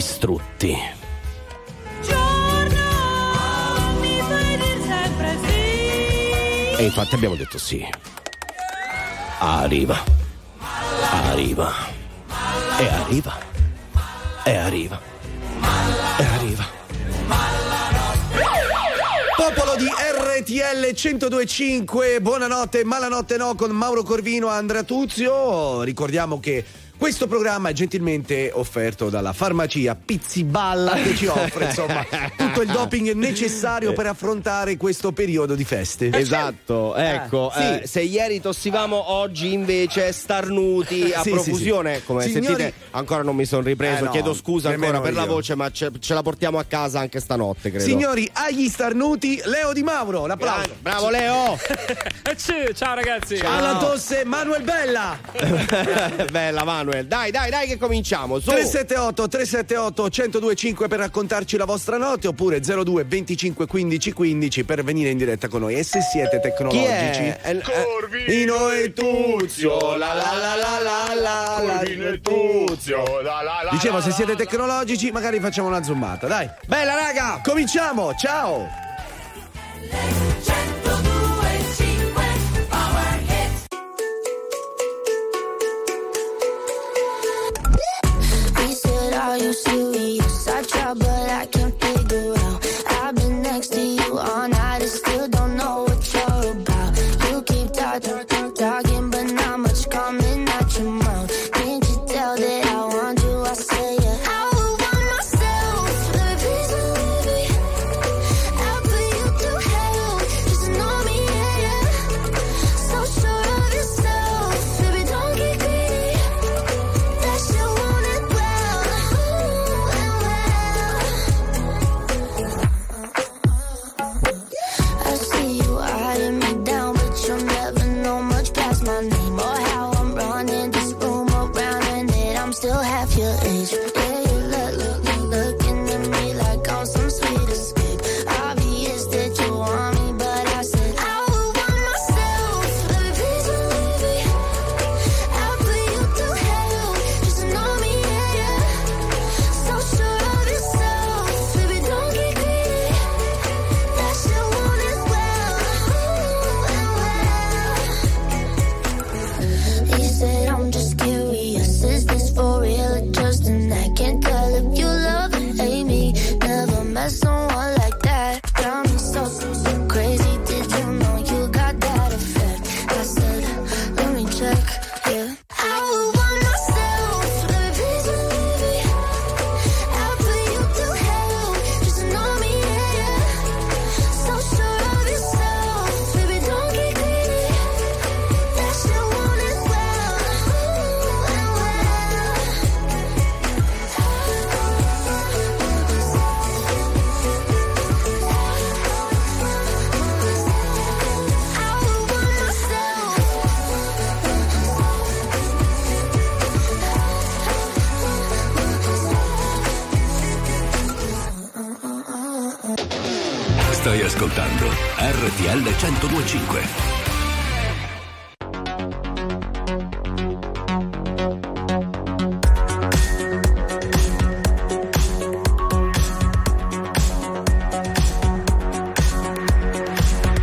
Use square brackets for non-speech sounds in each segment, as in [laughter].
distrutti. Giorno, mi fai dir sempre sì. E infatti abbiamo detto sì. Arriva. Arriva. E arriva. E arriva. E arriva. Popolo di RTL 1025, buonanotte, malanotte no con Mauro Corvino e Andrea Tuzio. Ricordiamo che questo programma è gentilmente offerto dalla farmacia Pizziballa che ci offre insomma [laughs] tutto il doping necessario per affrontare questo periodo di feste. Esatto, ecco, sì. eh, se ieri tossivamo, oggi invece starnuti a Sì, profusione, sì, sì. come Signori- sentite ancora non mi sono ripreso, Eh, no, chiedo scusa ancora per la io. voce, ma ce, ce la portiamo a casa anche stanotte, credo. Signori, agli starnuti, Leo Di Mauro, l'applauso. Grande, bravo Leo! [laughs] Eh ciao ragazzi. Alla tosse, Manuel Bella. [laughs] Bella Manuel, dai dai dai che cominciamo, su! 378 378 1025 per raccontarci la vostra notte oppure 02 25 15 15 per venire in diretta con noi. E se siete Chi tecnologici, è? Eh, eh, Corvino e Tuzio, la la la la la la la e Tuzio. Dicevo, se siete tecnologici, magari facciamo una zoomata, dai. Bella raga! Cominciamo, ciao! Are you serious? RTL 1025.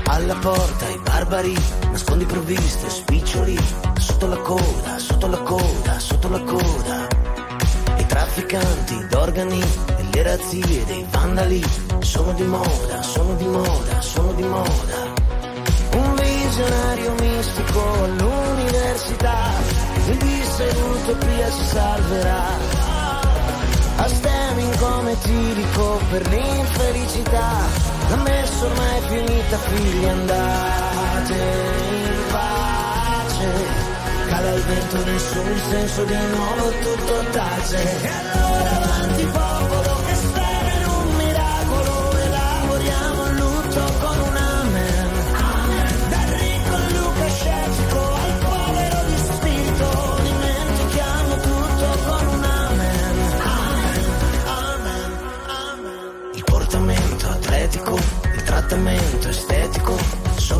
Alla porta i barbari, nascondi provviste, spiccioli, sotto la coda, sotto la coda, sotto la coda. I trafficanti d'organi le razzie dei vandali sono di moda, sono di moda, sono di moda. Un visionario mistico all'università mi disse l'utopia ci salverà. A stemming come tirico per l'infelicità L'ha messo ormai è finita figli andate in pace Cala il vento nessun senso di nuovo tutto tace E allora avanti popolo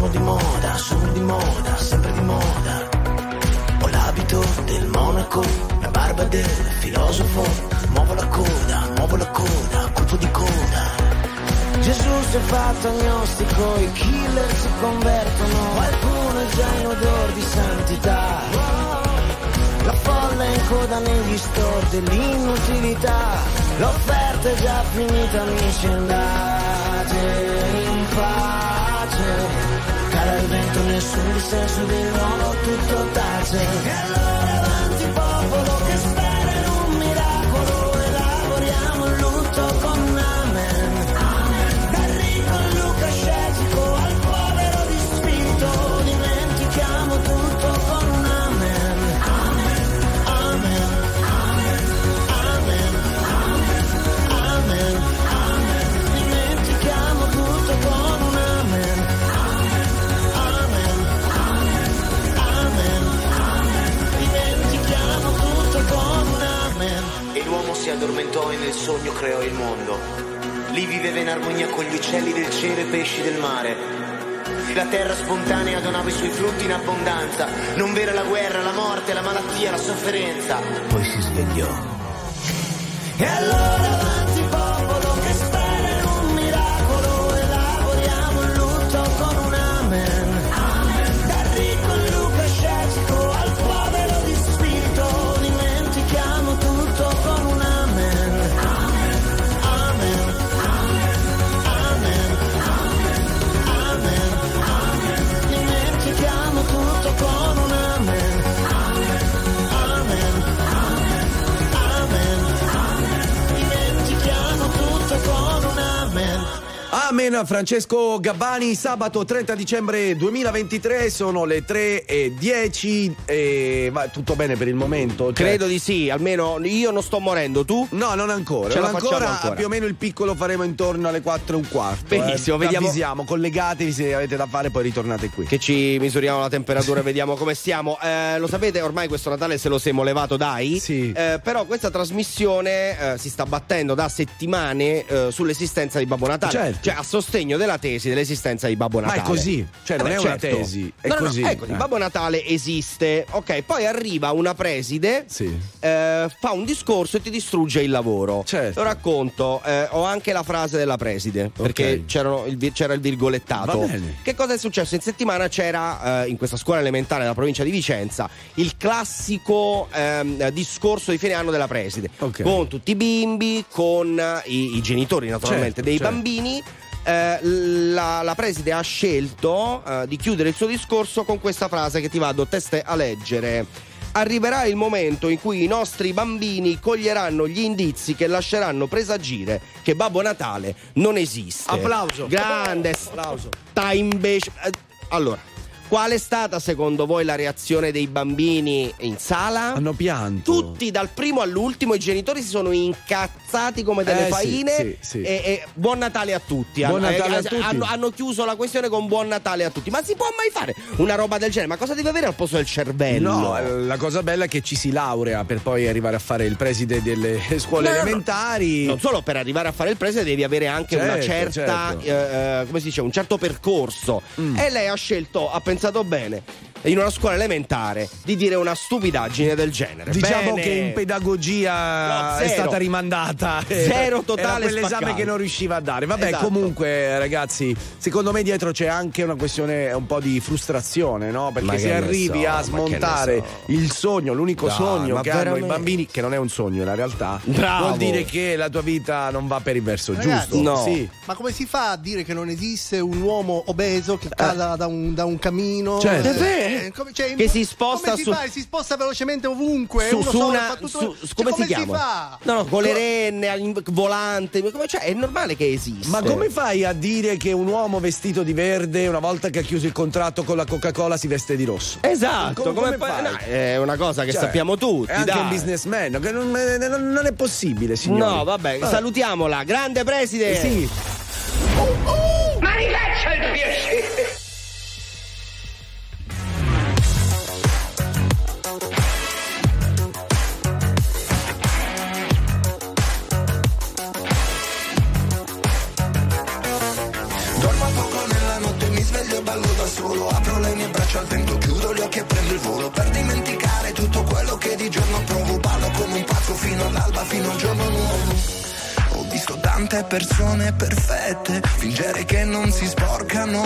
sono di moda, sono di moda, sempre di moda. Ho l'abito del monaco, la barba del filosofo, muovo la coda, muovo la coda, colpo di coda. Gesù si è fatto agnostico, i killer si convertono, qualcuno è già in odor di santità. La folla è in coda negli store dell'inutilità, l'offerta è già finita, amici andate in pace. Cara il vento, nessun dissenso di nuovo, tutto tace. E allora avanti popolo che spera in un miracolo, elaboriamo il lutto con si addormentò e nel sogno creò il mondo. Lì viveva in armonia con gli uccelli del cielo e i pesci del mare. La terra spontanea donava i suoi frutti in abbondanza. Non vera la guerra, la morte, la malattia, la sofferenza. Poi si svegliò. E allora Amen Francesco Gabbani, sabato 30 dicembre 2023, sono le 3 e 10 e va tutto bene per il momento? Cioè- Credo di sì, almeno io non sto morendo, tu? No, non ancora. Ce non facciamo ancora. Più o meno il piccolo faremo intorno alle 4 e un quarto. Benissimo, eh. vediamo- Avvisiamo, collegatevi se avete da fare, poi ritornate qui. Che ci misuriamo la temperatura e [laughs] vediamo come stiamo. Eh, lo sapete, ormai questo Natale se lo siamo levato dai. Sì. Eh, però questa trasmissione eh, si sta battendo da settimane eh, sull'esistenza di Babbo Natale. Certo. Cioè a sostegno della tesi dell'esistenza di Babbo Ma Natale. è così, cioè non Eh è beh, una certo. tesi, è No, no, no, così. ecco, Eh. Babbo Natale esiste. Ok, poi arriva una preside, Sì. eh, fa un discorso e ti distrugge il lavoro. Certo. Lo racconto, eh, ho anche la frase della preside, perché Ok. c'erano il c'era il virgolettato. Che cosa è successo? In settimana c'era eh, in questa scuola elementare della provincia di Vicenza il classico ehm, discorso di fine anno della preside. Ok. Con tutti i bimbi, con i, i genitori naturalmente Certo, dei certo. bambini. Eh, la, la preside ha scelto eh, di chiudere il suo discorso con questa frase che ti vado teste a leggere. Arriverà il momento in cui i nostri bambini coglieranno gli indizi che lasceranno presagire che Babbo Natale non esiste. Applauso. Grande. Applauso. Sta invece. eh, Allora, qual è stata secondo voi la reazione dei bambini in sala? Hanno pianto. Tutti dal primo all'ultimo i genitori si sono incazzati come delle Eh, sì, faine sì, sì. E, e buon Natale a tutti. Buon Hanno- Natale eh, a tutti. Hanno, hanno chiuso la questione con buon Natale a tutti. Ma si può mai fare una roba del genere? Ma cosa deve avere al posto del cervello? No, eh, la cosa bella è che ci si laurea per poi arrivare a fare il preside delle [laughs] scuole No, no, no. elementari. Non solo per arrivare a fare il preside devi avere anche una Certo, certa, certo. eh, eh, come si dice, un certo percorso. E lei ha scelto, ha pensato bene, in una scuola elementare, di dire una stupidaggine del genere. Diciamo Bene. che in pedagogia No, è stata rimandata. Zero [laughs] totale Era quell'esame spaccato. che non riusciva a dare. Vabbè, Esatto. comunque, ragazzi, secondo me dietro c'è anche una questione, un po' di frustrazione, no? Perché se arrivi so, a smontare so. il sogno, l'unico Dai, sogno che hanno i veramente? bambini, che non è un sogno in realtà, Bravo. vuol dire che la tua vita non va per il verso Ragazzi, giusto. no. Sì. Ma come si fa a dire che non esiste un uomo obeso che cala da, un, da un camino? Certo. È vero. Come- cioè, Che si sposta come si su- fa? Si sposta velocemente ovunque. Su, uno su solo una. tutto- su- cioè, come, si come chiama? fa? No, no, con le renne, al volante. Cioè, è normale che esista. Ma come fai a dire che un uomo vestito di verde, una volta che ha chiuso il contratto con la Coca-Cola, si veste di rosso? Esatto, Come- come, come fa- fai? no, è una cosa che Cioè, sappiamo tutti. È anche dai. un businessman, che non, non- non è possibile, signore. No, vabbè, salutiamola. Grande preside. Sì. Ma rifaccia il piacere! Braccia al vento, chiudo gli occhi e prendo il volo Per dimenticare tutto quello che di giorno provo Ballo come un pazzo fino all'alba, fino al giorno nuovo tante persone perfette, fingere che non si sporcano,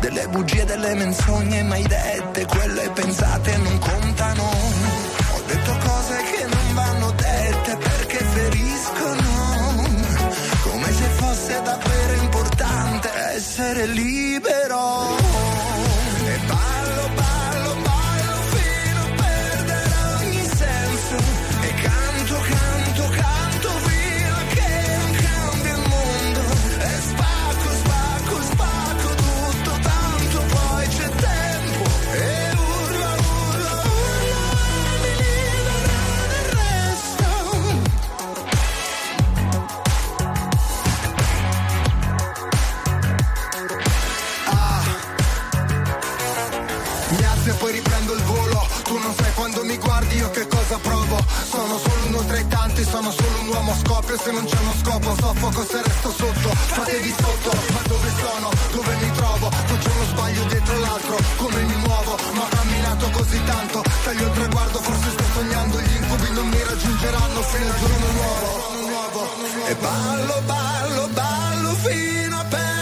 delle bugie, delle menzogne mai dette, quelle pensate non contano. Ho detto cose che non vanno dette perché feriscono, come se fosse davvero importante essere libero. Se non c'è uno scopo soffoco se resto sotto Fatevi sotto Ma dove sono? Dove mi trovo? Faccio uno sbaglio dietro l'altro Come mi muovo? Ma ho camminato così tanto Taglio il traguardo Forse sto sognando Gli incubi non mi raggiungeranno Fino al giorno nuovo E ballo, ballo, ballo Fino a perdere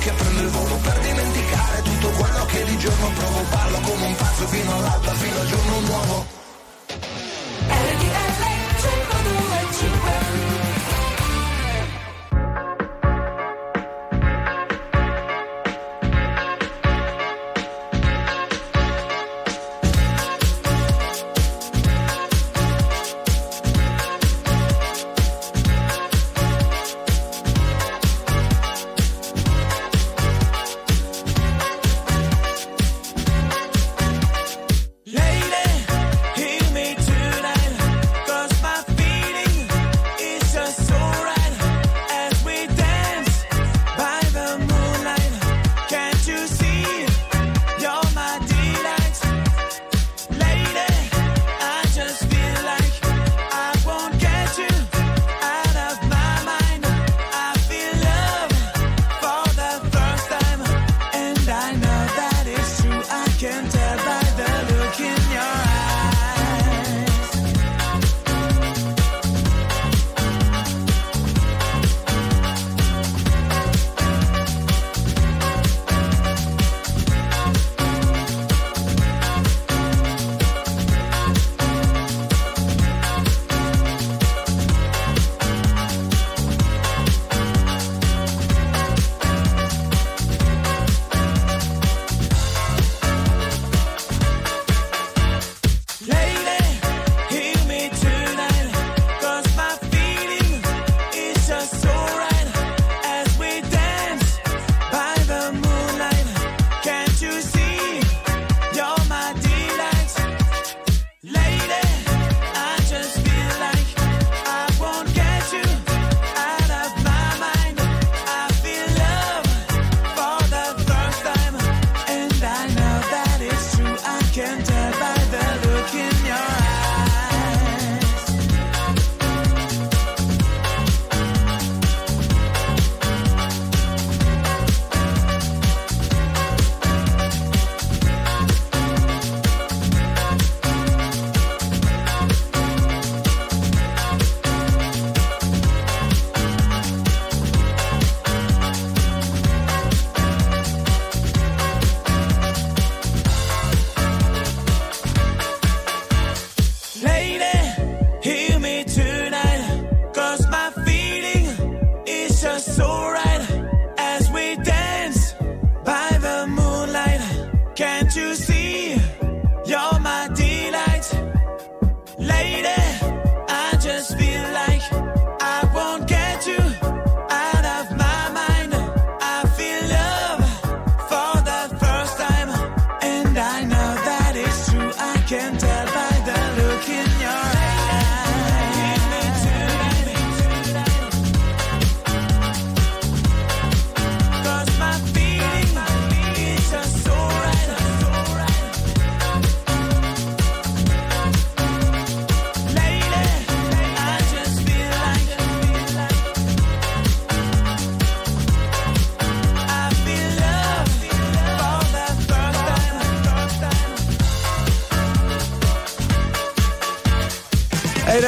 chiudo gli occhi e prendo il volo Per dimenticare tutto quello che di giorno provo. Ballo come un pazzo fino all'alba, fino al giorno nuovo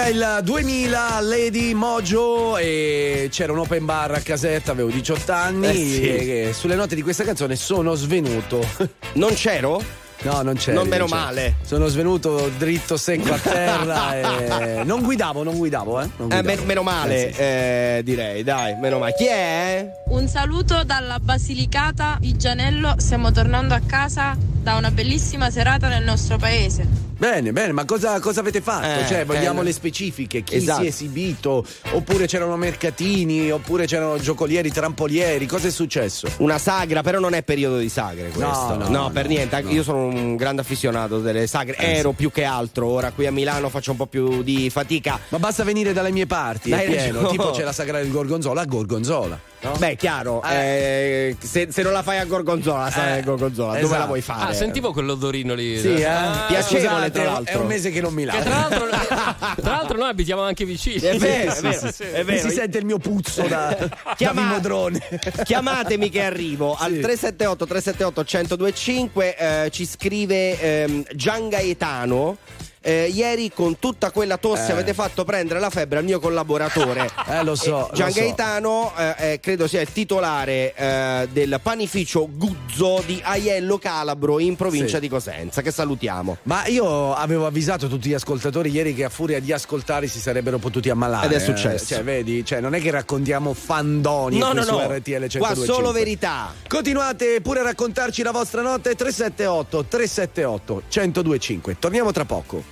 Era il 2000, Lady Mojo e c'era un open bar a casetta, avevo 18 anni Eh sì. e sulle note di questa canzone sono svenuto. [laughs] Non c'ero? No, non c'era. Non meno male. Sono svenuto dritto secco a terra [laughs] e non guidavo, non guidavo, eh. Non Eh, guidavo. men- meno male, Eh, sì. eh, direi, dai, meno male. Chi è? Un saluto dalla Basilicata di Gianello, stiamo tornando a casa da una bellissima serata nel nostro paese. Bene, bene, ma cosa, cosa avete fatto? Eh, cioè, vogliamo eh, le specifiche, chi esatto. si è esibito, oppure c'erano mercatini, oppure c'erano giocolieri, trampolieri, cosa è successo? Una sagra, però non è periodo di sagre questo. No, no, per no, niente. Anche no. Io sono un grande affezionato delle sagre. Eh, Ero più che altro. Ora qui a Milano faccio un po' più di fatica. Ma basta venire dalle mie parti, Hai è pieno. Tipo [laughs] c'è la sagra del Gorgonzola a Gorgonzola. No? Beh, chiaro, eh, se, se non la fai a Gorgonzola, la sai a Gorgonzola, dove esatto. la vuoi fare? Ah, sentivo quell'odorino lì. Sì, eh? Ah, piacevole, Scusate, tra l'altro. È un mese che non mi lavo. tra l'altro, [laughs] tra l'altro noi abitiamo anche vicini. È vero, Sì, è vero, sì. è vero. Si sente il mio puzzo da, [laughs] da Chiama- Vimodrone. [laughs] Chiamatemi che arrivo al 378 378 1025 eh, ci scrive ehm, Gian Gaetano. Eh, ieri con tutta quella tosse Eh. avete fatto prendere la febbre al mio collaboratore. [laughs] Eh, lo so, Gian lo so. Gaetano eh, eh, credo sia il titolare eh, del panificio Guzzo di Aiello Calabro in provincia Sì. di Cosenza, che salutiamo. Ma io avevo avvisato tutti gli ascoltatori ieri che a furia di ascoltare si sarebbero potuti ammalare. Ed è eh. successo. Cioè, vedi, cioè, non è che raccontiamo fandoni No, no, su no. RTL 102.5. Qua solo verità. Continuate pure a raccontarci la vostra notte 378 378 1025. Torniamo tra poco.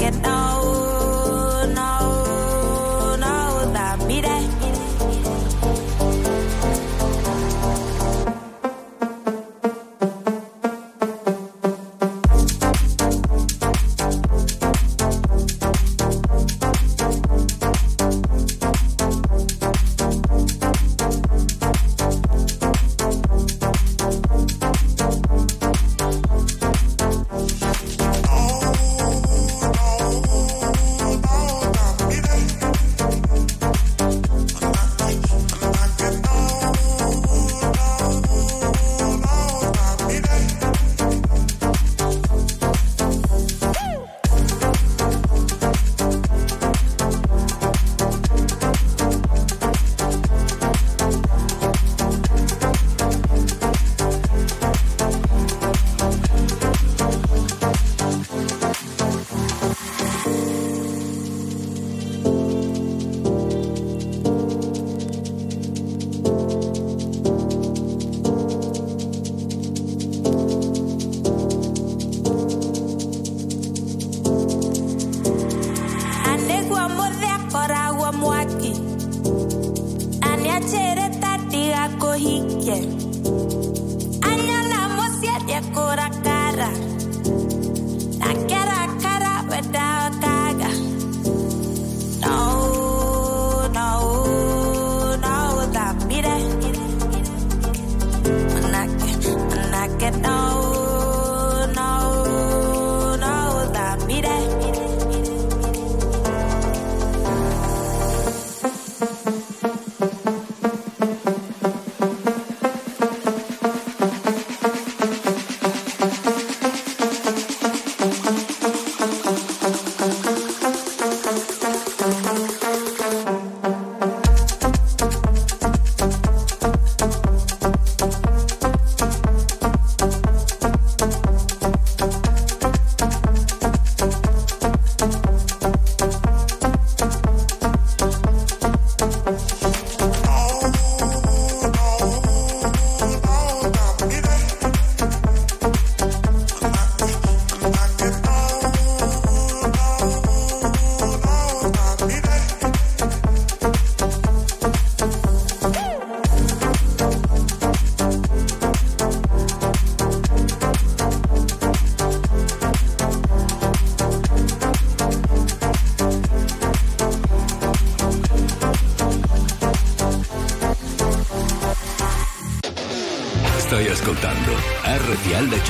manake, no,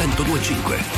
1025.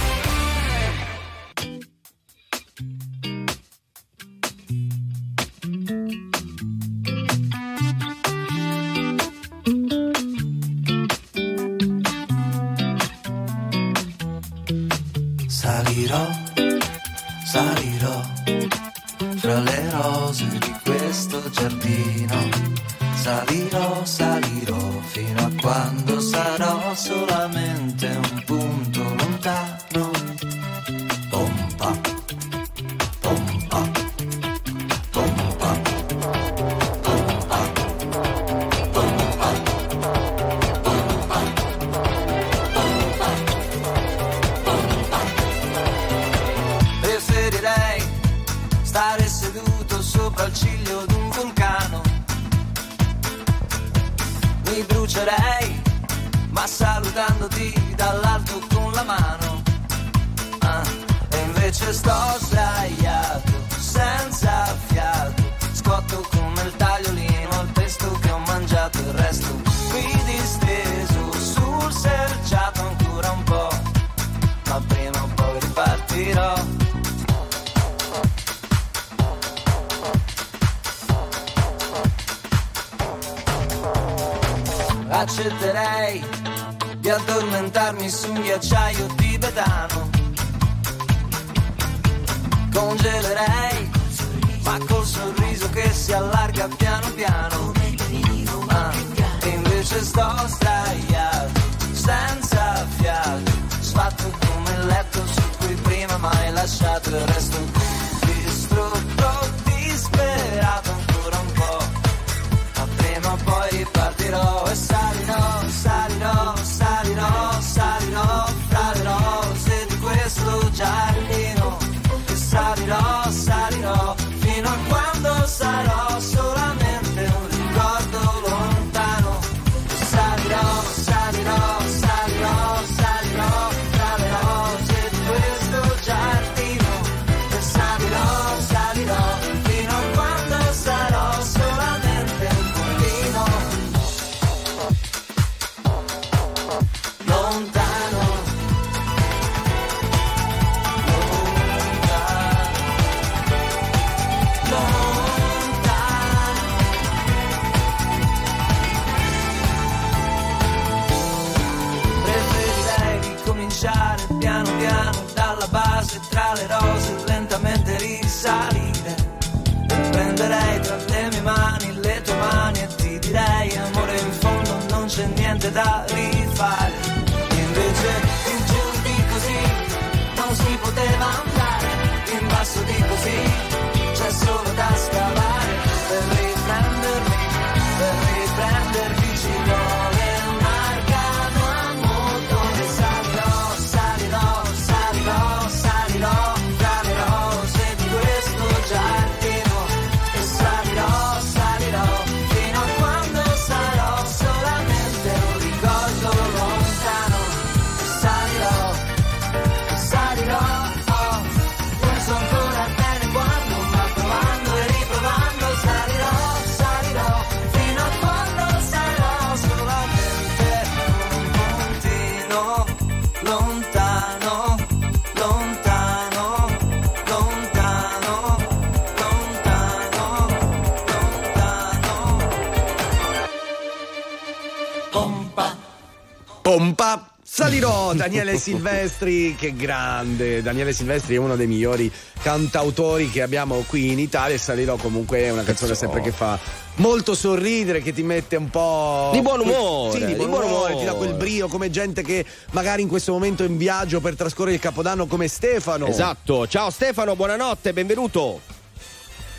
Salirò, Daniele Silvestri, che grande. Daniele Silvestri è uno dei migliori cantautori che abbiamo qui in Italia e Salirò comunque è una canzone sempre che fa molto sorridere, che ti mette un po'... Di buon umore, Sì, di buon, di buon umore, ti dà umore. quel brio come gente che magari in questo momento è in viaggio per trascorrere il Capodanno come Stefano. Esatto. Ciao Stefano, buonanotte, benvenuto.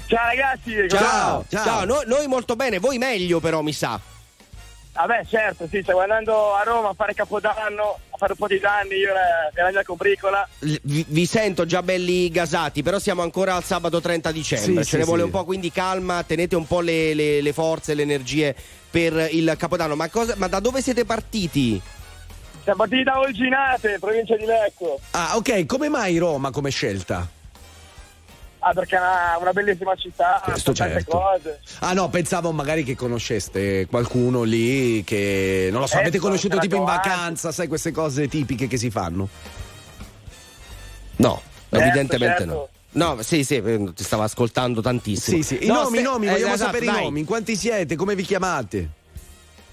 Ciao ragazzi! Ciao, ciao. Noi, noi molto bene, voi meglio però mi sa. Vabbè, certo, sì, stiamo andando a Roma a fare Capodanno, a fare un po' di danni, io e la mia combricola. Vi, vi sento già belli gasati, però siamo ancora al sabato 30 dicembre. Sì, Ce ne sì, vuole sì. un po', quindi calma, tenete un po' le, le- le forze, le energie per il Capodanno. Ma, cosa- ma da dove siete partiti? Siamo partiti da Olginate, provincia di Lecco. Ah, ok, come mai Roma come scelta? Ah, perché è una, una bellissima città, Questo tante certo. cose. Ah no, pensavo magari che conosceste qualcuno lì che non lo so, Eh, avete sono conosciuto tipo in davanti. vacanza, sai queste cose tipiche che si fanno. No, Certo, evidentemente certo. no. No, sì, sì, eh, ti stavo ascoltando tantissimo. Sì, sì, i No, nomi, i Ste- nomi, eh, vogliamo esatto, sapere dai. i nomi, in quanti siete, come vi chiamate?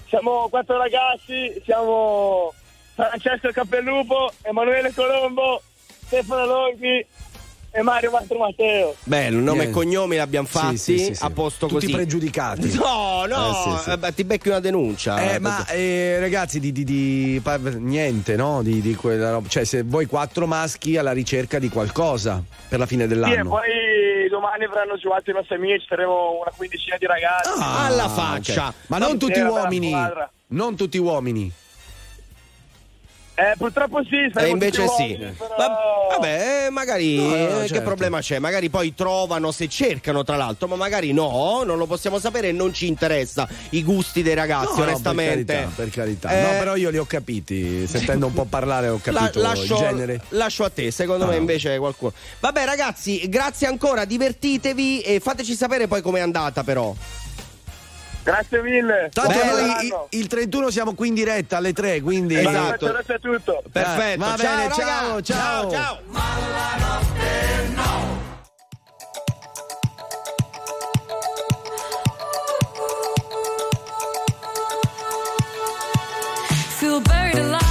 Siamo quattro ragazzi, siamo Francesco Cappellupo, Emanuele Colombo, Stefano Longhi e Mario Mastro Matteo. Bello, nome Niente. e cognomi l'abbiamo fatti, sì, sì, sì. a posto Tutti così. pregiudicati. [laughs] No, no, Eh, sì, sì. eh, ti becchi una denuncia. Eh, ma eh, ragazzi, di, di- di- niente, no? Di, di quella roba. Cioè, se voi quattro maschi alla ricerca di qualcosa per la fine Sì, e dell'anno. poi domani avranno giù altri nostri amici, saremo una quindicina di ragazzi. Ah, alla faccia. Ma non tutti uomini. Non tutti uomini. Eh, purtroppo sì, E saremo invece sì. uomini, però- Va- vabbè, eh, magari No, no, eh, che certo. problema c'è? Magari poi trovano se cercano, tra l'altro, ma magari no, non lo possiamo sapere e non ci interessa i gusti dei ragazzi, No, no, onestamente. per carità, per carità. Eh, no, però io li ho capiti. Sentendo un po' parlare, ho La- capito lascio, il genere. lascio a te, secondo Ah, me invece qualcuno. Vabbè, ragazzi, grazie ancora, divertitevi e fateci sapere poi com'è andata, però. Grazie mille. Tanto noi i- il 31 siamo qui in diretta alle 3, quindi. Esatto. Grazie a tutto. Perfetto. va ciao, bene, raga. ciao, ciao. ciao. Feel buried alive.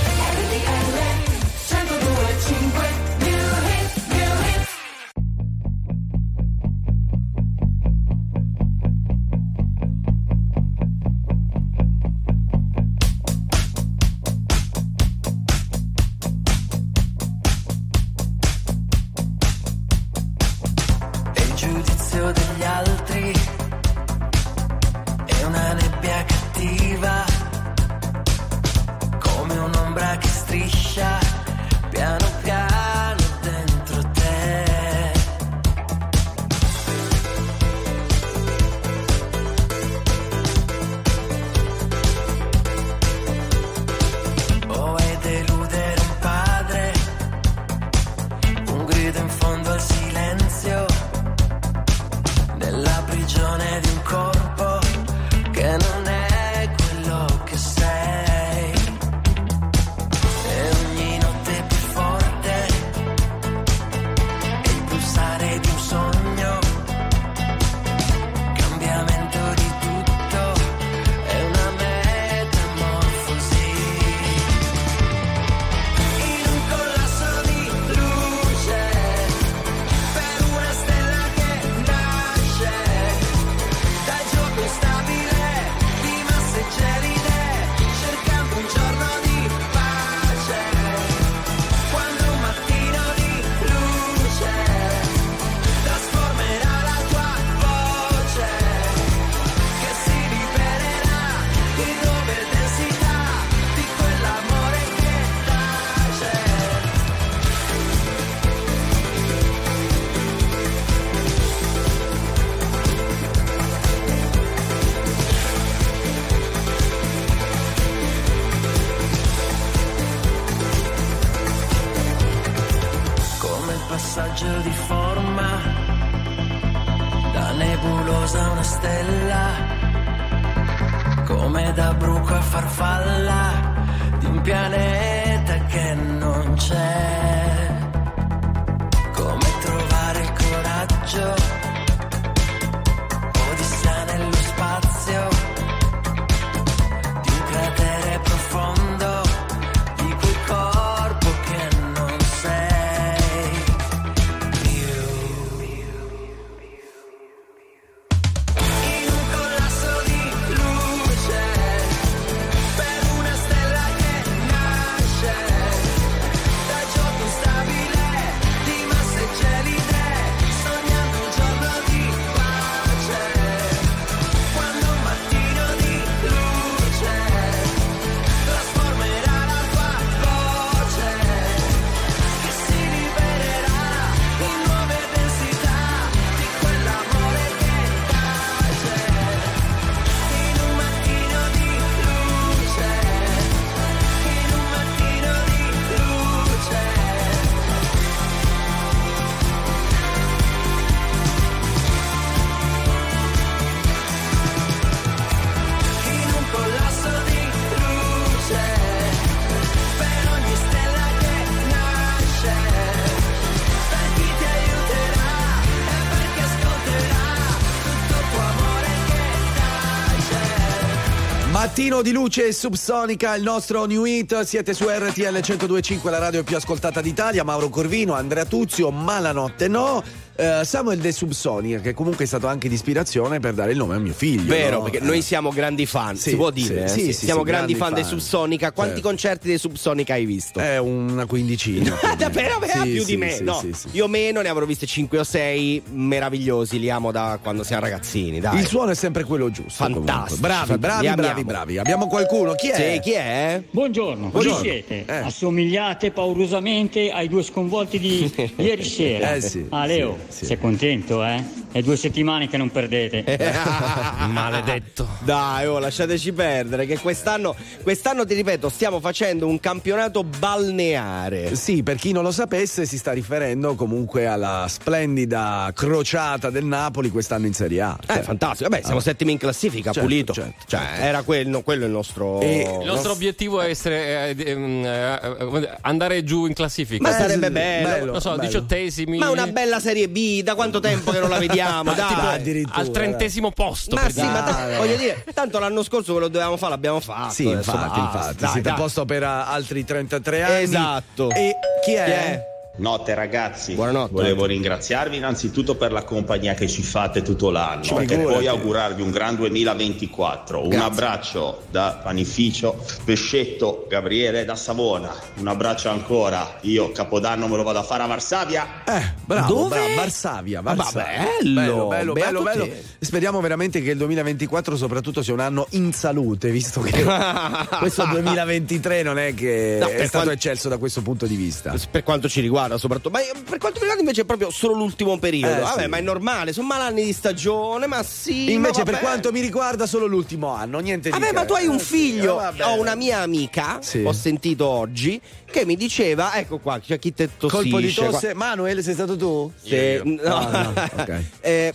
Mattino di luce subsonica, il nostro new hit. Siete su RTL 1025, la radio più ascoltata d'Italia. Mauro Corvino, Andrea Tuzio, ma la notte no. Eh, Samuel De Subsonica, che comunque è stato anche di ispirazione per dare il nome a mio figlio. Vero, no? perché Eh. noi siamo grandi fan, Sì, si può dire? sì, eh? sì, sì, siamo sì, grandi, grandi fan dei fan. Subsonica. Quanti Certo. concerti dei Subsonica hai visto? È una quindicina. [laughs] Davvero, Sì, più sì, di me. sì, no, sì, sì. io meno, ne avrò viste 5 o 6 meravigliosi. Li amo da quando siamo ragazzini. Dai. Il suono è sempre quello giusto. comunque. Fantastico. Bravi, bravi, bravi, bravi. Abbiamo qualcuno? Chi è? Sì, chi è? Buongiorno, Buongiorno. chi siete? Eh. Assomigliate paurosamente ai due sconvolti di [laughs] ieri sera. Eh sì, ah, Leo, Sei contento, eh? È due settimane che non perdete. [laughs] Maledetto. Dai, oh, lasciateci perdere che quest'anno, quest'anno ti ripeto, stiamo facendo un campionato balneare. Sì, per chi non lo sapesse, si sta riferendo comunque alla splendida crociata del Napoli quest'anno in Serie A. Eh, fantastico. Vabbè, siamo Ah. settimi in classifica, Certo, pulito. certo, cioè, certo. era quello, quello il nostro. Il nostro obiettivo è essere eh, ehm, eh, andare giù in classifica. Ma sarebbe bello. Non so, bello. diciottesimi. Ma una bella Serie B, da quanto tempo che non la [laughs] vediamo? [laughs] dai. Tipo, al trentesimo posto. Ma sì, dire. ma ta- voglio dire, tanto l'anno scorso quello dovevamo fare l'abbiamo fatto. Sì, adesso infatti, infatti. Dai, Siete a dai. posto per uh, altri 33 anni. Esatto. E chi è? Chi è? Notte ragazzi, Buonanotte. volevo ringraziarvi innanzitutto per la compagnia che ci fate tutto l'anno Ci e figurati. poi augurarvi un gran 2024. Un Grazie. abbraccio da Panificio, Pescetto, Gabriele da Savona. Un abbraccio ancora. Io Capodanno me lo vado a fare a Varsavia. Eh, bravo, Dove? bravo, Varsavia, Ma Varsavia. bello, bello, bello, bello, bello. Speriamo veramente che il 2024 soprattutto sia un anno in salute, visto che [laughs] questo 2023 non è che No, è stato quanto- eccelso da questo punto di vista. Per quanto ci riguarda, soprattutto. Ma per quanto mi riguarda invece è proprio solo l'ultimo periodo. Eh, Vabbè, sì. ma è normale, sono malanni di stagione, ma sì. Invece ma per quanto mi riguarda solo l'ultimo anno, niente di Vabbè, che. ma tu hai un Eh, figlio. vabbè. Ho una mia amica, Sì. ho sentito oggi, che mi diceva: Ecco qua, c'è chi te tossisce. Colpo di qua. tosse. Manuel, sei stato tu? Sì, no. Ah, no, ok. [laughs] Eh,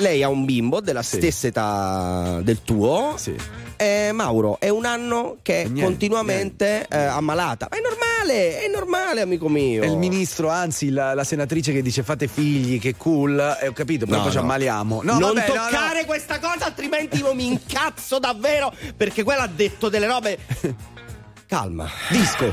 lei ha un bimbo della Sì. stessa età del tuo. Sì. Eh, Mauro, è un anno che è Niente, continuamente eh, ammalata. Ma è normale, è normale, amico mio. È il ministro, anzi la, la senatrice che dice fate figli, che cool, e ho capito, però No, poi ci no. ammaliamo. No, non vabbè, no, no. toccare questa cosa, altrimenti io mi incazzo davvero. Perché quella ha detto delle robe. Calma. Disco.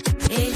Te.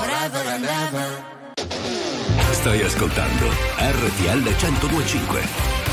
forever and ever. Stai ascoltando RTL 1025.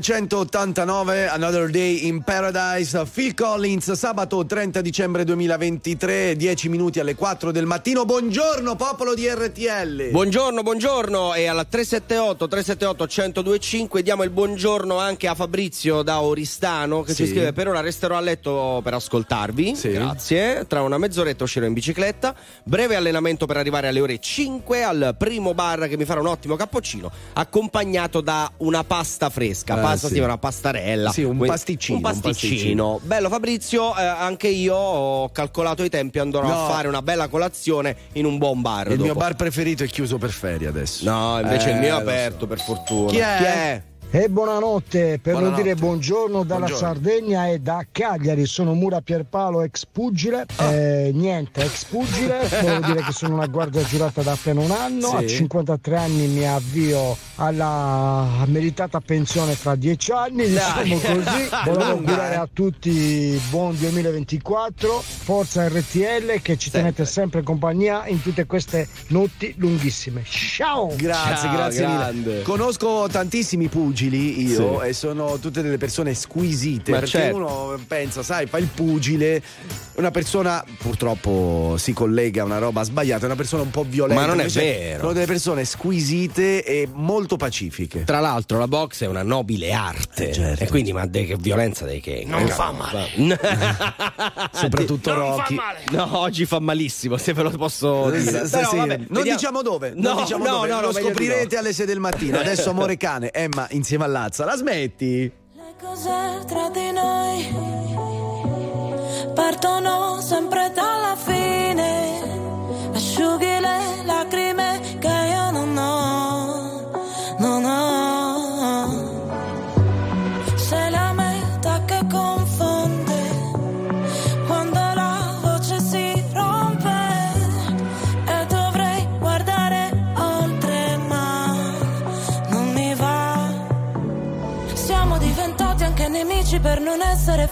1989, Another Day in Paradise, Phil Collins, sabato 30 dicembre 2023, 10 minuti alle 4 del mattino. Buongiorno popolo di RTL. Buongiorno, buongiorno e alla 378 378 1025 diamo il buongiorno anche a Fabrizio da Oristano che Sì. ci scrive per ora resterò a letto per ascoltarvi. Grazie. Tra una mezz'oretta uscirò in bicicletta. Breve allenamento per arrivare alle ore 5 al primo bar che mi farà un ottimo cappuccino accompagnato da una pasta fresca. Eh, pasta sì. una pastarella. Sì, un pasticcino, Un un pasticcino. pasticcino. Bello Fabrizio, eh, anche io ho calcolato i tempi andrò No. a fare una bella colazione in un buon bar. Il mio dopo. bar preferito è chiuso per ferie adesso. No, invece il mio è Eh, lo so. aperto per fortuna. Chi è? E buonanotte, per non Buonanotte. dire buongiorno dalla Buongiorno. Sardegna e da Cagliari, sono Mura Pierpaolo, ex pugile, Eh, niente, ex pugile, volevo dire che sono una guardia giurata da appena un anno, Sì. a 53 anni mi avvio alla meritata pensione fra 10 anni, Dai. diciamo così, [laughs] volevo augurare a tutti buon 2024, forza RTL che ci tenete sempre compagnia in tutte queste notti lunghissime. Ciao! Grazie, Ciao, grazie grande. mille. Conosco tantissimi pugili io Sì. e sono tutte delle persone squisite. Ma perché certo. uno pensa, sai, fa il pugile, una persona purtroppo si collega a una roba sbagliata, è una persona un po' violenta. Ma non è vero. Sono delle persone squisite e molto pacifiche. Tra l'altro la box è una nobile arte certo. e quindi ma de che violenza dei che Non fa male. [laughs] [laughs] Soprattutto Rocky. No, oggi fa malissimo, se ve lo posso Eh, dire. s- Però, sì, vabbè, non vediamo- diciamo dove, non No, diciamo no, dove, no, no, lo scoprirete no. alle 6 del mattino. Adesso Amore Cane, Emma insieme all'Azza. La smetti? cose tra di noi partono sempre dalla fine. Asciughi le lacrime che io non ho, non ho.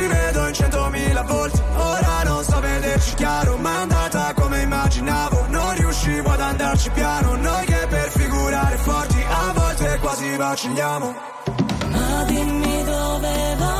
rivedo in centomila volte Ora non so vederci chiaro Ma è andata come immaginavo. Non riuscivo ad andarci piano Noi che per figurare forti A volte quasi vacilliamo. Ma dimmi dove vai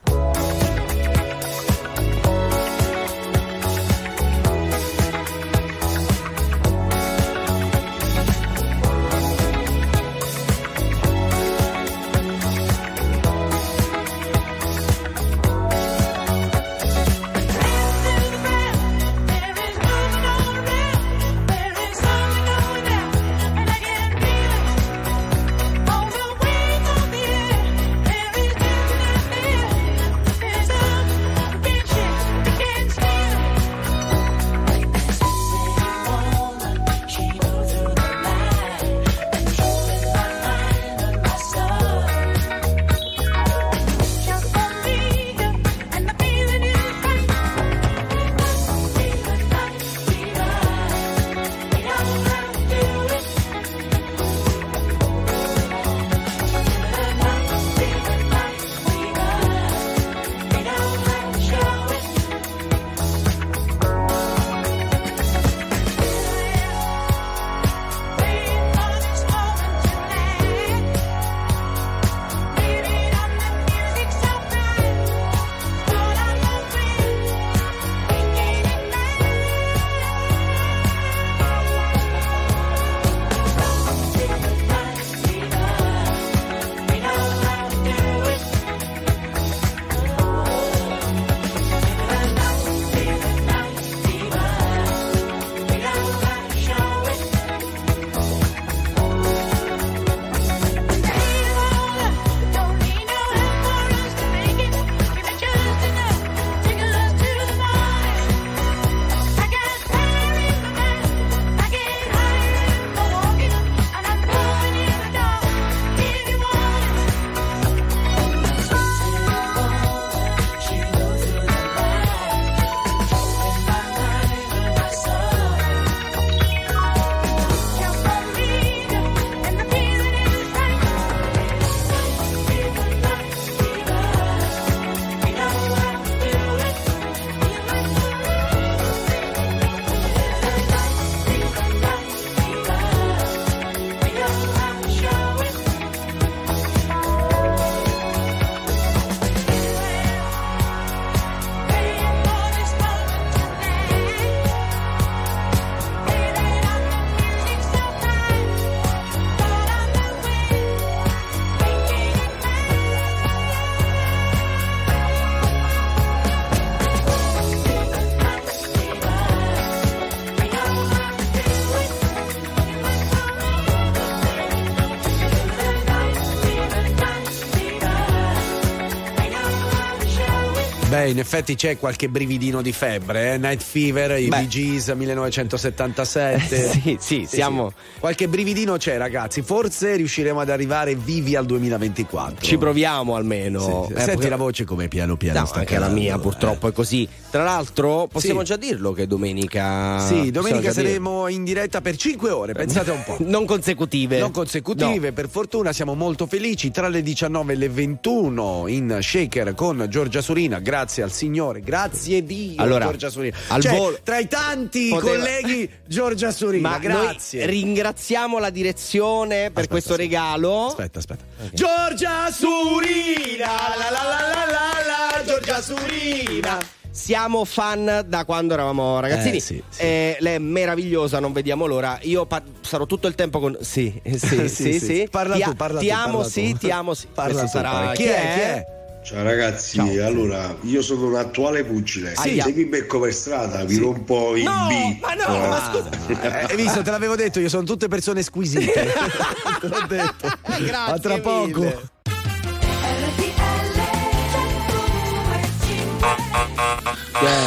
In effetti c'è qualche brividino di febbre, eh? Night Fever, i Beh. Bee Gees 1977. Sì, sì, siamo- Qualche brividino c'è, ragazzi. Forse riusciremo ad arrivare vivi al 2024. Ci proviamo almeno. Sì, sì. Eh, Senti perché- la voce come piano piano No, sta anche la mia eh. purtroppo è così. Tra l'altro, possiamo Sì. già dirlo che domenica. Sì, domenica saremo in diretta per 5 ore, pensate un po'. [laughs] Non consecutive. Non consecutive, per fortuna siamo molto felici. Tra le 19 e le 21 in shaker con Giorgia Surina. Grazie al Signore, grazie Dio. Allora, Giorgia Surina. Cioè, volo- tra i tanti Poteva- colleghi, Giorgia Surina. Ma grazie. ringraziamo la direzione per questo regalo. Aspetta, aspetta. Giorgia Surina, la la la la la la, Giorgia Surina. Siamo fan da quando eravamo ragazzini. Eh, sì, sì. Eh, lei è meravigliosa, non vediamo l'ora. Io pa- sarò tutto il tempo con. Sì, eh, sì, [laughs] sì, Sì, sì. sì. Parla ti, tu, parla ti tu, amo, parla sì, tu. ti amo, sì. Parla Questo tu, sarà. parla. Chi è? Chi è? Ciao ragazzi, allora io sono un attuale pugile. Sì. Se vi becco per strada vi rompo il No, B. ma no, Eh. ma scusa. Eh, Hai visto, te l'avevo detto, io sono tutte persone squisite. [laughs] te l'ho detto. Grazie Ma tra mille. poco.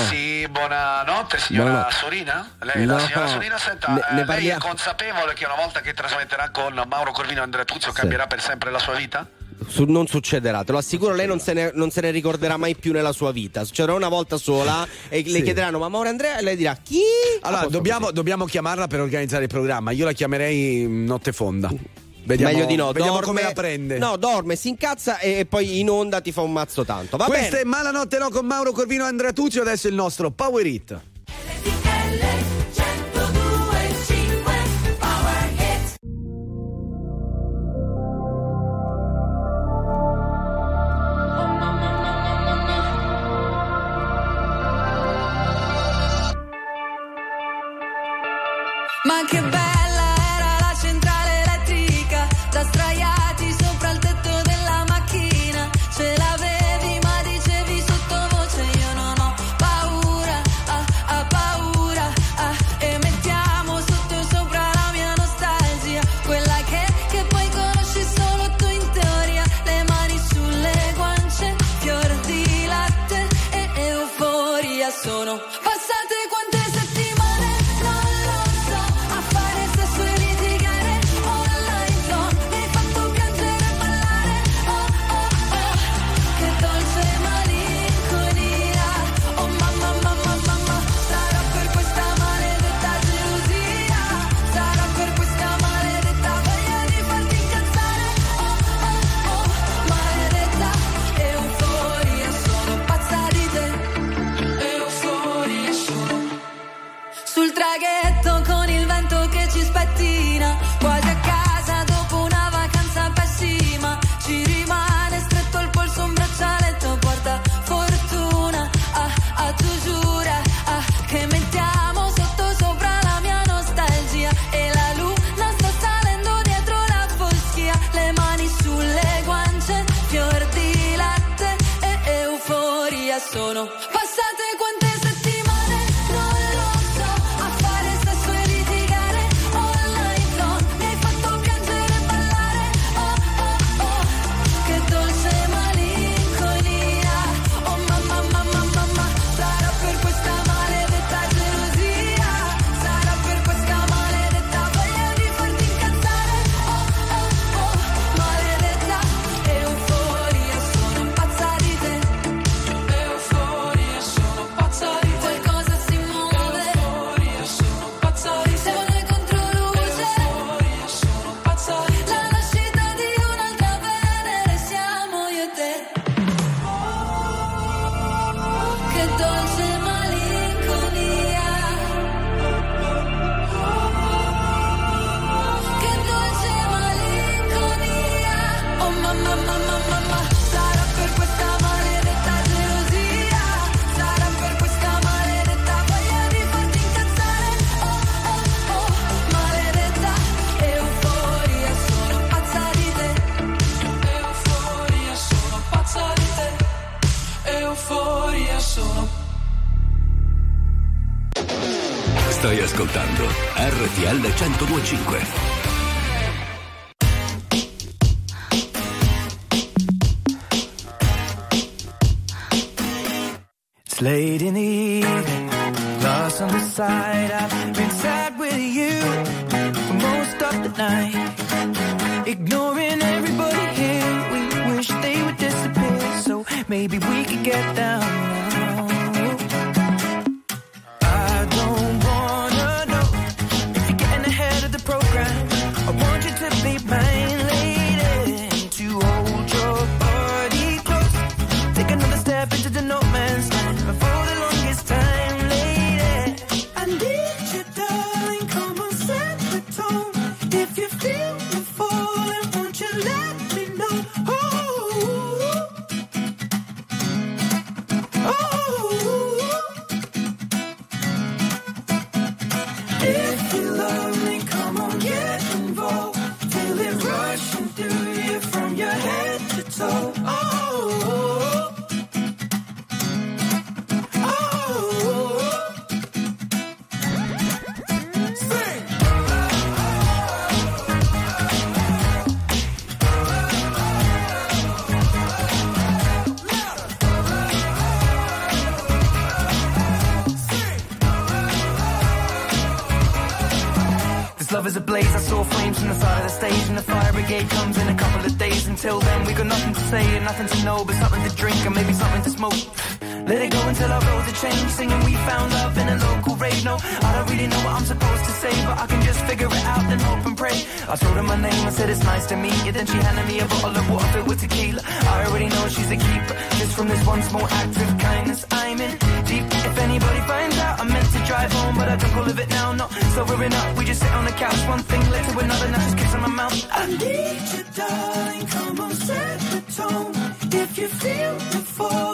Sì, buonanotte signora Buonanotte. Sorina. Lei, la No. signora Sorina, senta, Ne- ne lei è consapevole che una volta che trasmetterà con Mauro Corvino e Andrea Tuzio cambierà per sempre la sua vita? Su- non succederà, te lo assicuro, lei non se, ne, non se ne ricorderà mai più nella sua vita. Succederà una volta sola e le Sì. chiederanno: Ma Mauro Andrea? E lei dirà: Chi? Allora, dobbiamo, dobbiamo chiamarla per organizzare il programma. Io la chiamerei notte fonda. Vediamo, Meglio di no, vediamo dorme, come la prende. No, dorme, si incazza e, e poi in onda ti fa un mazzo tanto. Va Questa bene. è Malanotte no con Mauro Corvino e Andrea Tuzio. Adesso il nostro Power Hit. my kid 1025. late in the evening, lost on the side. singing we found love in a local rave. No, I don't really know what I'm supposed to say, but I can just figure it out, and hope and pray. I told her my name, I said it's nice to meet you. Then she handed me a bottle of water filled with tequila. I already know she's a keeper, just from this one small act of kindness. I'm in deep. If anybody finds out, I meant to drive home, but I took all of it now. Not sobering up, we just sit on the couch, one thing led to another, now just kissing my mouth. I need you, darling, come on, set the tone. If you feel the fall.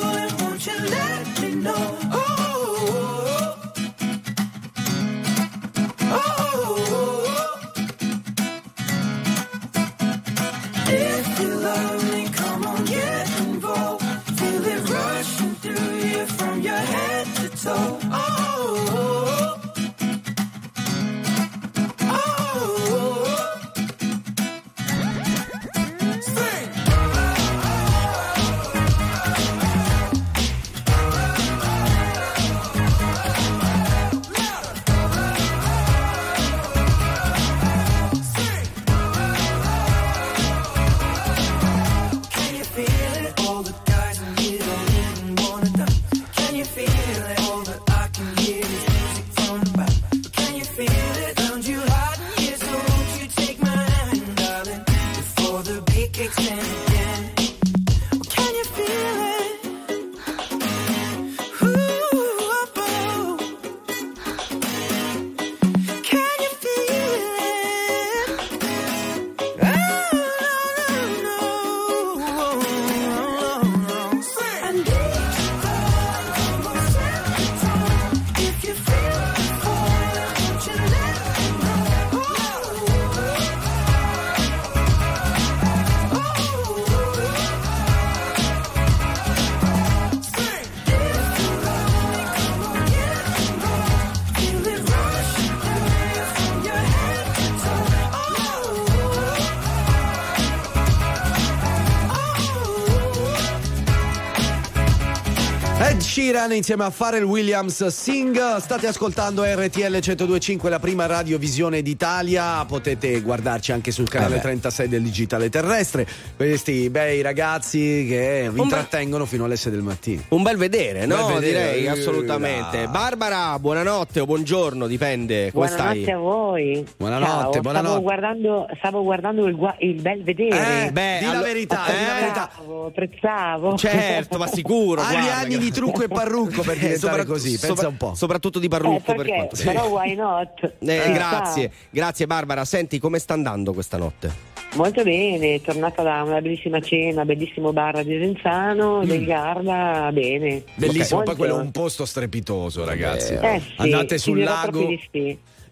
Sheeran insieme a Pharrell Williams Sing. State ascoltando RTL 1025, la prima radiovisione d'Italia. Potete guardarci anche sul canale Eh beh. 36 del digitale terrestre. Questi bei ragazzi che vi intrattengono fino alle 6 del mattino. Un bel vedere, no? Bel vedere. Direi Eh, assolutamente. Barbara, buonanotte o buongiorno, dipende. Come Buonanotte stai? a voi. Buonanotte, Ciao, buonanotte. Stavo guardando, stavo guardando il, gua- il bel vedere. Eh, beh, di la verità, la eh, verità. Apprezzavo, apprezzavo. Certo, ma sicuro. [laughs] Anni guarda, anni che- di trucco e parrucco per diventare Sopra- così, pensa sopra- un po'. Soprattutto di Eh, parrucco per perché? quanto. Però why not? Eh, Eh, grazie, grazie Barbara. Senti, come sta andando questa notte? Molto bene, tornata da una bellissima cena, bellissimo bar a Desenzano, del Garda, bene. Bellissimo, Molto. poi quello è un posto strepitoso, ragazzi. Eh sì, andate sul lago.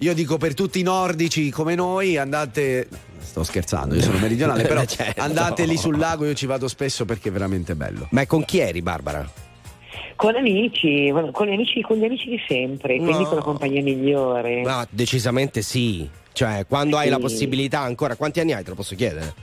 Io dico per tutti i nordici come noi, andate. Sto scherzando, io sono meridionale, [laughs] però Certo. andate lì sul lago, io ci vado spesso perché è veramente bello. Ma con chi eri, Barbara? Con amici, con gli amici, con gli amici di sempre, quindi No. con la compagnia migliore. No, decisamente sì. Cioè, quando hai Sì. la possibilità ancora, quanti anni hai? Te lo posso chiedere?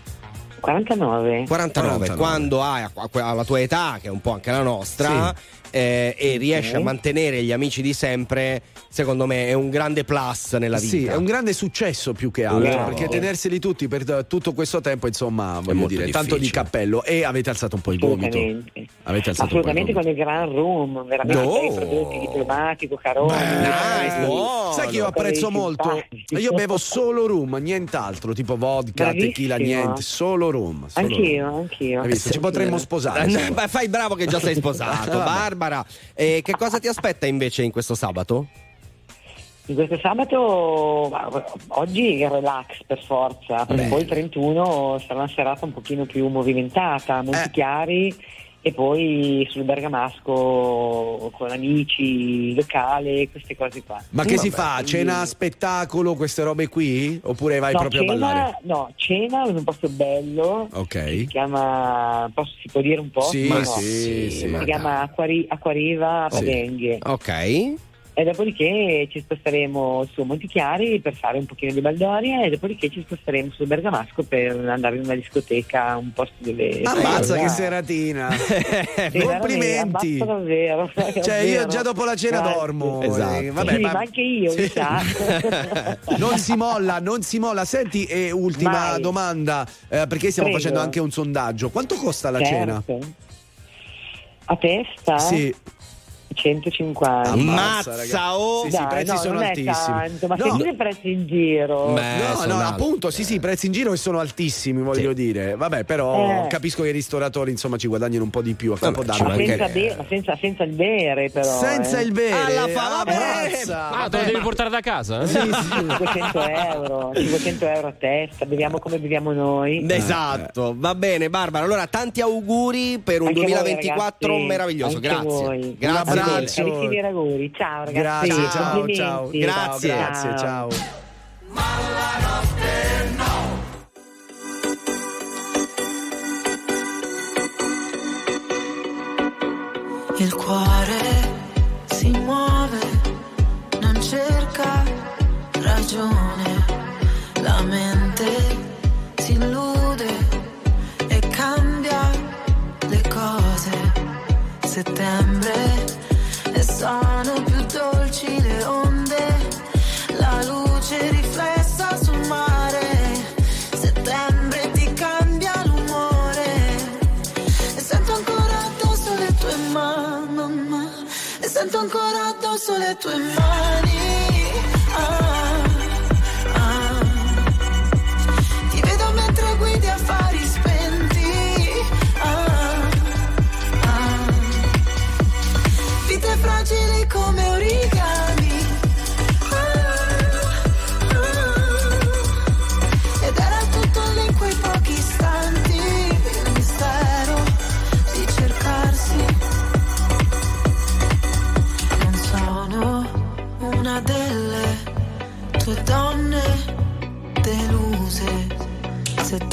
49. 49. Quando hai alla tua età, che è un po' anche la nostra, eh, e riesci a mantenere gli amici di sempre, secondo me è un grande plus nella vita. Sì, è un grande successo più che altro, Bravo. perché tenerseli tutti per tutto questo tempo, insomma, voglio dire, tanto di cappello. E avete alzato un po' il gomito. Assolutamente. Avete alzato Assolutamente un po' con il Gran Room, veramente No. i prodotti diplomatico, il gomito. veramente- Buono. Sai che io apprezzo molto? Io bevo solo rum, nient'altro, tipo vodka, Bravissimo. tequila, niente, solo rum. solo Anch'io, rum. anch'io. Hai visto? Ci potremmo sposare. Eh. Beh, fai bravo che già sei [laughs] sposato. Vabbè. Barbara, eh, che cosa ti aspetta invece in questo sabato? In questo sabato, oggi relax per forza, Beh. poi il 31 sarà una serata un pochino più movimentata, molti Eh. chiari e poi sul Bergamasco con amici, locale, queste cose qua. Ma che si Vabbè, fa? quindi- Cena, spettacolo, queste robe qui? Oppure vai no, proprio cena, a ballare? No, cena in un posto bello, Ok. si chiama, posso, si può dire un po'? Sì, Ma no. sì, sì, si ma chiama Acquari- Acquariva Sì. Padenghe. Ok. E dopodiché ci sposteremo su Montichiari per fare un pochino di baldoria e dopodiché ci sposteremo su Bergamasco per andare in una discoteca, un posto dove... Ammazza Eh, che seratina! [laughs] Sì, Complimenti! ammazza davvero. Cioè, io davvero. già dopo la cena Grazie. dormo. Esatto. eh, vabbè, Sì, ma- ma anche io, mi sa. [laughs] non si molla, non si molla. Senti, e ultima Vai. domanda, eh, perché stiamo Prego. facendo anche un sondaggio. Quanto costa la cena? Certo. A testa? Sì. 150. Ammazza, Mazza, ragazzi. oh! Sì, sì, i Dai, prezzi no, sono altissimi. tanto, ma No. sentite i prezzi in giro. Beh, No, no, alti. appunto, sì, sì, i prezzi in giro che sono altissimi, voglio dire. Vabbè, però Eh. capisco che i ristoratori, insomma, ci guguadagnano un po' di più a Capodanno. ma, senza, be- ma senza, senza il bere però. Senza eh. il bere. Alla fa- vabbè. ammazza. Ah, te lo devi portare da casa? eh? Sì, sì. [laughs] 500 euro, 500 euro a testa, beviamo come beviamo noi. Esatto, va bene Barbara. Allora, tanti auguri per un Anche voi, 2024 ragazzi. meraviglioso. Anche Grazie. voi. Grazie. Abbraccio. Carissimi auguri, ciao ragazzi. Grazie, ciao. Grazie. Ciao, grazie, ciao. Il cuore si muove, non cerca ragione, la mente si illude e cambia le cose. Settembre sono più dolci le onde, la luce riflessa sul mare. Settembre ti cambia l'umore. E sento ancora addosso le tue mani E sento ancora addosso le tue mani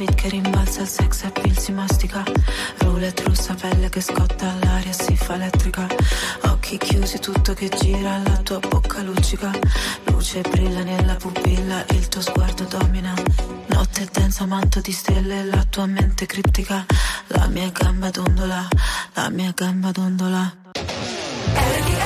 beat che rimbalza, il sex appeal si mastica. Roulette rossa, pelle che scotta, l'aria si fa elettrica. Occhi chiusi, tutto che gira, la tua bocca luccica. Luce brilla nella pupilla, il tuo sguardo domina. Notte densa, manto di stelle, la tua mente criptica. La mia gamba dondola, la mia gamba dondola. Perché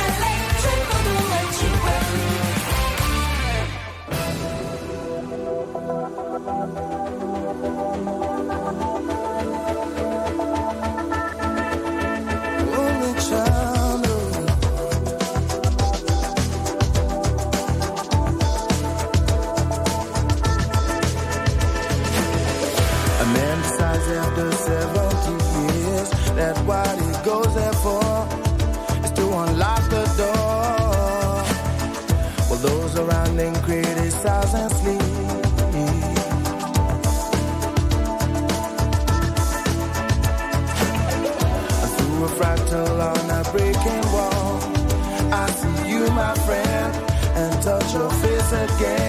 again.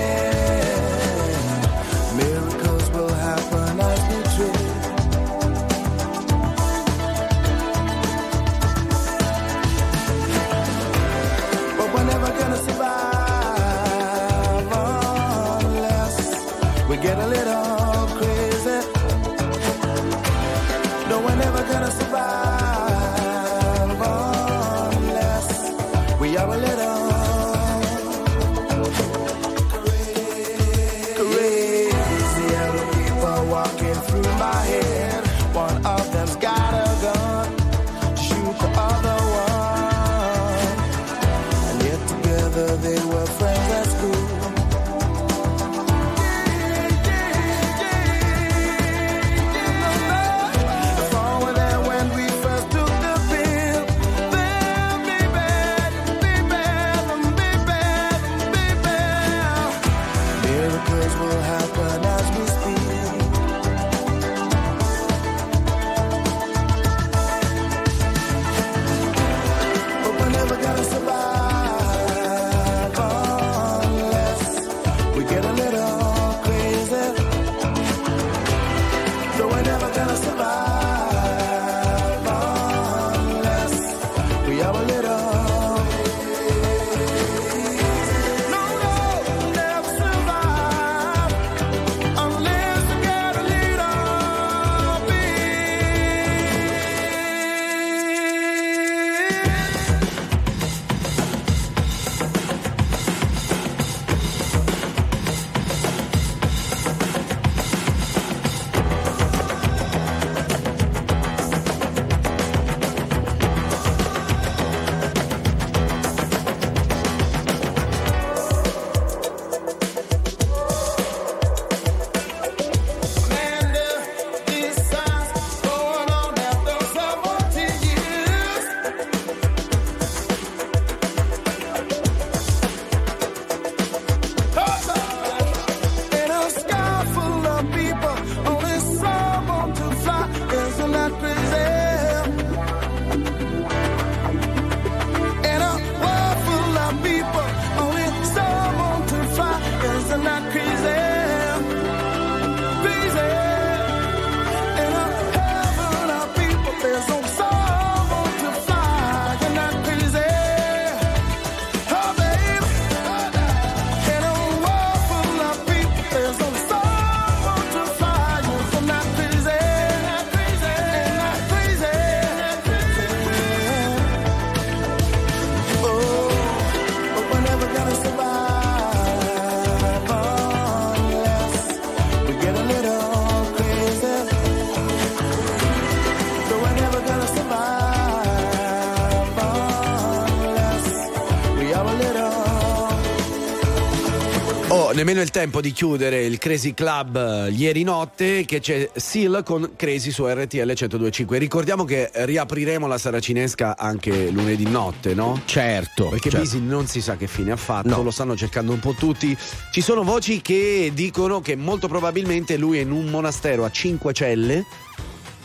Nemmeno il tempo di chiudere il Crazy Club eh, ieri notte che c'è Seal con Crazy su RTL 1025. Ricordiamo che riapriremo la Saracinesca anche lunedì notte, no? Certo. Perché certo. Bisi non si sa che fine ha fatto, No. lo stanno cercando un po' tutti. Ci sono voci che dicono che molto probabilmente lui è in un monastero a cinque celle.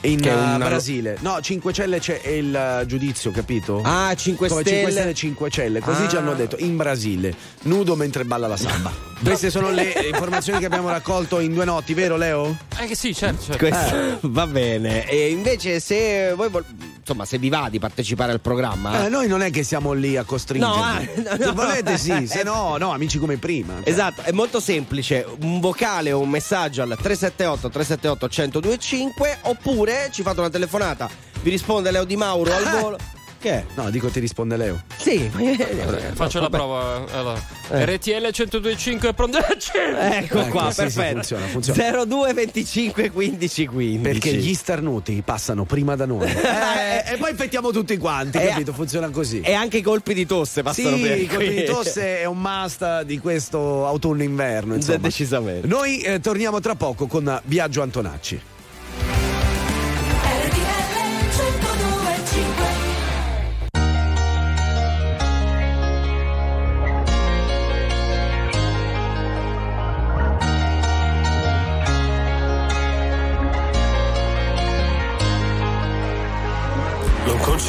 In è eh, una- Brasile, no, 5 celle c'è il eh, giudizio, capito? Ah, 5 Come stelle. 5 stelle, 5 celle, così Ah. ci hanno detto in Brasile, nudo mentre balla la samba. [laughs] Queste sono le informazioni che abbiamo raccolto in due notti, vero Leo? Eh che sì, certo. certo. Questo- Va bene. E invece, se voi vol- insomma, se vi va di partecipare al programma, Eh, noi non è che siamo lì a costringervi. No, ah, no, Se no. volete sì, [laughs] se no, no, amici come prima. Cioè, Esatto, è molto semplice. Un vocale o un messaggio al 378 378 1025 oppure ci fate una telefonata. Vi risponde Leo Di Mauro al Eh. volo. Che? No, dico ti risponde Leo. Sì, [laughs] Faccio la prova. Allora. Eh. RTL 1025 pronto [laughs] Ecco qua, sì, sì, perfetto. funziona, funziona. 02 25 15 15. Perché gli starnuti passano prima da noi. [laughs] Eh, e poi infettiamo tutti quanti, Eh, capito? Funziona così. E anche i colpi di tosse passano sì, per i colpi di tosse è un must di questo autunno-inverno. Insomma. Decisamente. Noi eh, torniamo tra poco con Biagio Antonacci.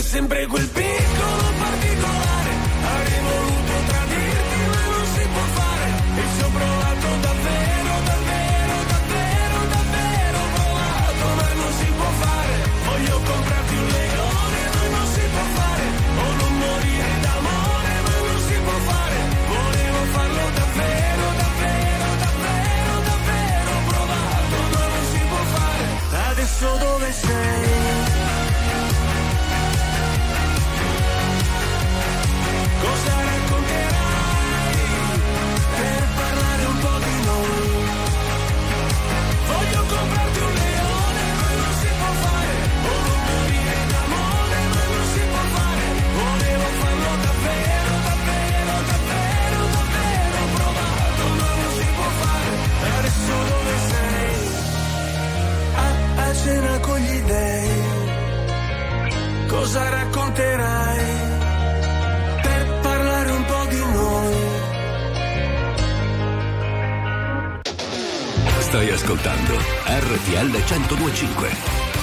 sempre quel piccolo dei. Cosa racconterai? per parlare un po' di noi. Stai ascoltando RTL 1025.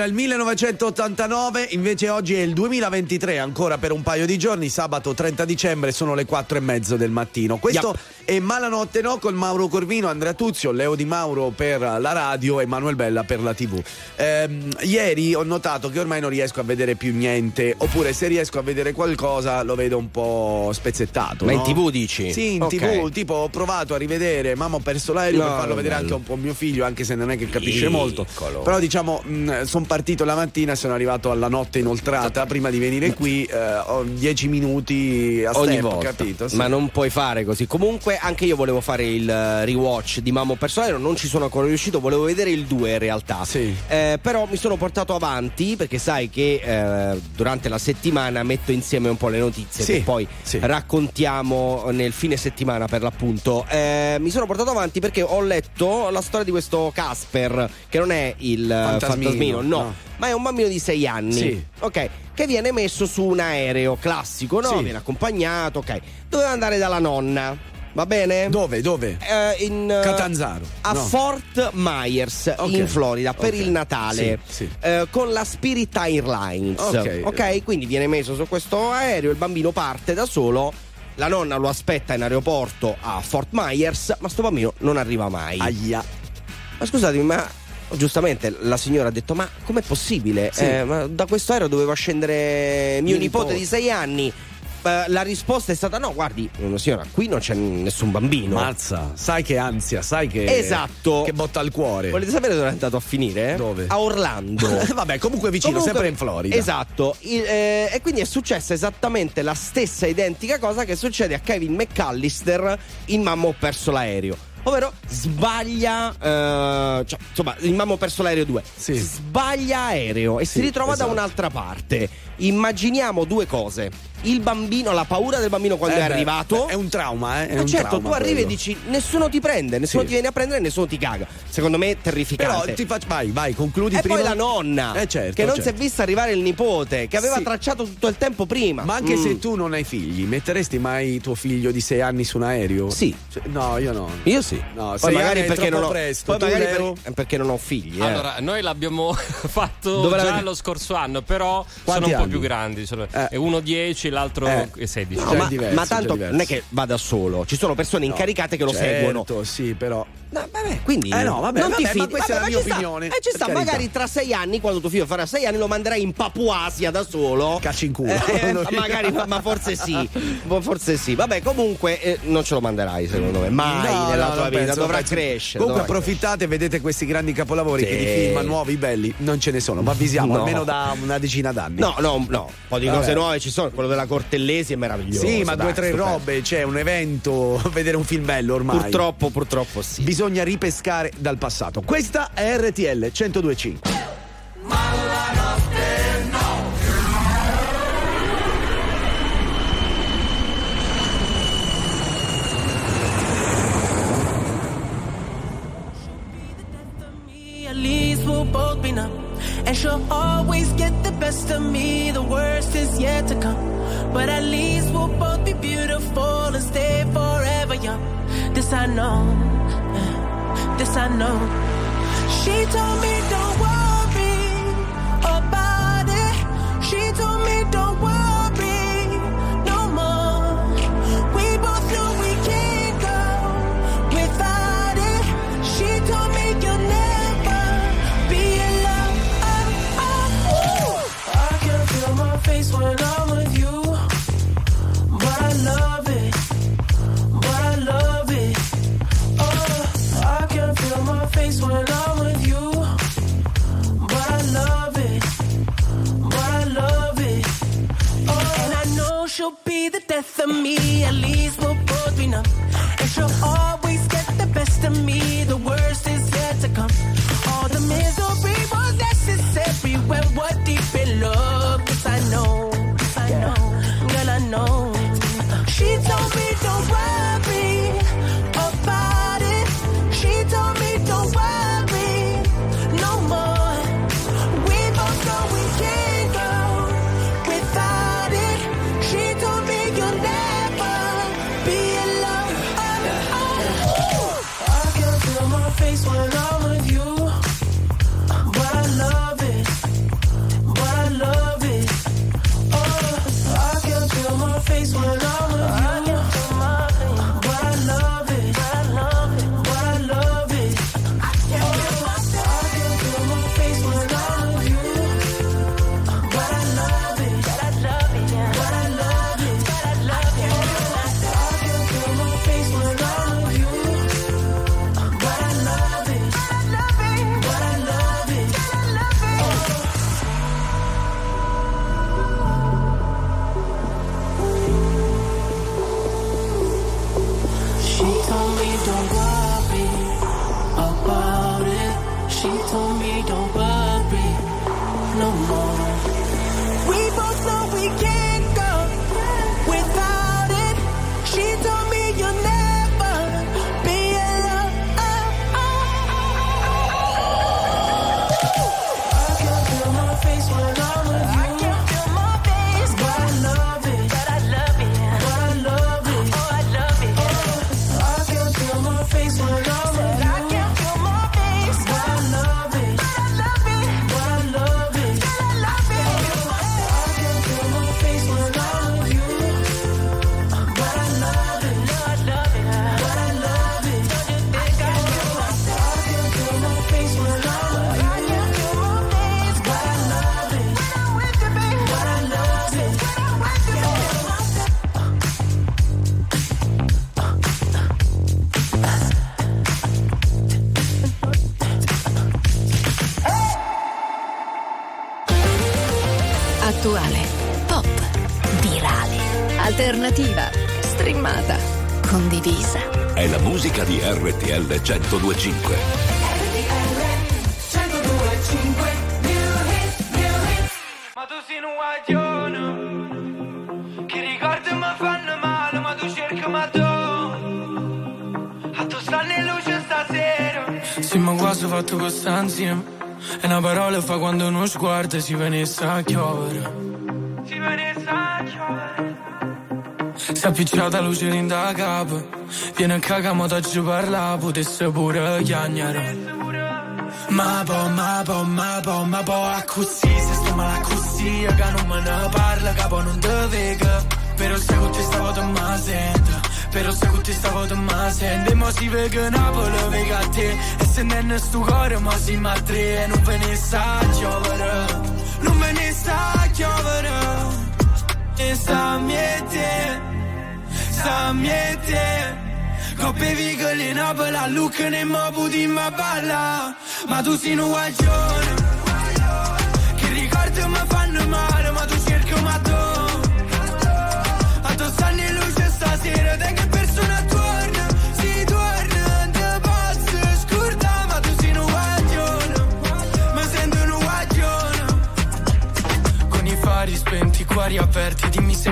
Era il 1989, invece oggi è il 2023, ancora per un paio di giorni, sabato 30 dicembre sono le 4 e mezzo del mattino. Questo è Malanotte No con Mauro Corvino, Andrea Tuzio, Leo Di Mauro per la radio e Manuel Bella per la tv. Ehm, ieri ho notato che ormai non riesco a vedere più niente, oppure se riesco a vedere qualcosa lo vedo un po' spezzettato. Ma in no? TV dici? Sì, in Ok. tv, tipo ho provato a rivedere Mamma ho perso l'aereo No, per farlo vedere bello. anche un po' mio figlio, anche se non è che capisce molto. Però diciamo, sono partito la mattina e sono arrivato alla notte inoltrata. Prima di venire qui eh, ho 10 minuti a ogni step, volta. capito? Sì. Ma non puoi fare così. Comunque, anche io volevo fare il eh, rewatch di Mammo Personale, non ci sono ancora riuscito, volevo vedere il 2 in realtà. Eh, però mi sono portato avanti perché sai che eh, durante la settimana metto insieme un po' le notizie Sì, che poi sì. raccontiamo nel fine settimana per l'appunto. Eh, mi sono portato avanti perché ho letto la storia di questo Casper, che non è il eh, Fantasmino, fantasmino, no. no. Ma è un bambino di 6 anni. Sì. Ok. Che viene messo su un aereo classico, no? Sì. Viene accompagnato, ok. Doveva andare dalla nonna. Va bene? Dove? Dove? Eh, in, eh, Catanzaro. A No. Fort Myers Ok. in Florida per Ok. il Natale Sì, sì. eh, con la Spirit Airlines. Ok. quindi viene messo su questo aereo, il bambino parte da solo. La nonna lo aspetta in aeroporto a Fort Myers, ma sto bambino non arriva mai. Aia. Ma scusatemi, ma giustamente la signora ha detto: Ma com'è possibile? Sì. Eh, ma da questo aereo doveva scendere mio Mio nipote nipote. di sei anni. Eh, la risposta è stata: No, guardi, signora, qui non c'è nessun bambino. Mazza, sai che ansia, sai che. Esatto. Che botta al cuore. Volete sapere dove è andato a finire? Dove? A Orlando. [laughs] Vabbè, comunque vicino, Comunque- sempre in Florida. Esatto. Il- eh, e quindi è successa esattamente la stessa identica cosa che succede a Kevin McAllister in Mamma ho perso l'aereo. Ovvero sbaglia, eh, cioè, insomma, in Mamma ho perso l'aereo 2. Sbaglia aereo e si Sì, ritrova esatto. da un'altra parte. Immaginiamo due cose il bambino, la paura del bambino quando eh, è arrivato. È un trauma, eh? È Ma certo, trauma, tu arrivi quello. e dici: nessuno ti prende, nessuno sì. ti viene a prendere, nessuno ti caga. Secondo me è terrificante. Però ti faccio. Vai, vai, concludi e prima. poi la nonna, eh, certo, che non certo. si è certo. vista arrivare il nipote, che aveva sì. tracciato tutto il tempo prima. Ma anche mm. se tu non hai figli, metteresti mai tuo figlio di 6 anni su un aereo? Sì. Cioè, no, io no. Io sì. No, poi magari perché non ho presto. Poi magari per... Eh, perché non ho figli. Eh. Allora, noi l'abbiamo [laughs] fatto Dove già l'avete? lo scorso anno, però Quanti sono un po' più grandi. Sono... Eh. uno È l'altro eh. è 16. No, cioè, ma, diverso, ma, tanto non è che vada solo, ci sono persone incaricate che lo certo, seguono. Sì, però No, vabbè, quindi Eh no, vabbè, non vabbè, ti fidi. questa è la Vabbè, mia ci sta. opinione, E ci sta, carità. magari tra sei anni, quando tuo figlio farà sei anni, lo manderai in Papuasia da solo. Cacci in culo. [laughs] Eh, magari, ma, ma forse sì. Forse sì. Vabbè, comunque eh, non ce lo manderai, secondo me. Mai No, nella no, tua vita. penso, Dovrà penso. crescere. Comunque dovrà approfittate e vedete questi grandi capolavori Sì. che di film nuovi, belli, non ce ne sono, ma avvisiamo No. almeno da una decina d'anni. No, no, no. Un po' di Vabbè. cose nuove ci sono. Quello della Cortellesi è meraviglioso. Sì, ma dai, due o tre robe, c'è un evento, [laughs] vedere un film bello ormai. Purtroppo, purtroppo sì. Bisogna ripescare dal passato. Questa è RTL 1025. At least we'll both be numb. And she'll always get the best of me. The worst is yet to come. But at least we'll both be beautiful and stay forever young. This I know. This I know. She told me don't worry the death of me. At least we'll both be numb. And she'll always get the best of me. The worst is yet to come. All the misery was necessary when we're deep in love. Yes, I know. Yes, I know. Girl, I know. She told me don't worry alternativa, streamata, condivisa. È la musica di RTL 1025. Ma tu sei un guaglione Che ricordi mi fanno male Ma tu cerchi ma tu A tu stanno in luce stasera Sì, ma quasi fatto questa insieme. E una parola fa quando uno sguardo si venisse a chiovere. Appicciata luce in da capo. Viene a cagare, ma ti parla, potesse pure chiagnare. Ma po, ma po, ma po, ma po, a così, se sto male così, che non me ne parla, capo non te vega. Però se con te stavo te ma sento, però se con te stavo te ma sento, e mo si vega Napoli, vega a te, e se non è sto cuore, ma si ma e non ve ne sa giovere, non ve ne sa giovere, e sta miete, sta miete. Coppe vigole in Napoli, a Lucca ne mo puti ma balla Ma tu sei un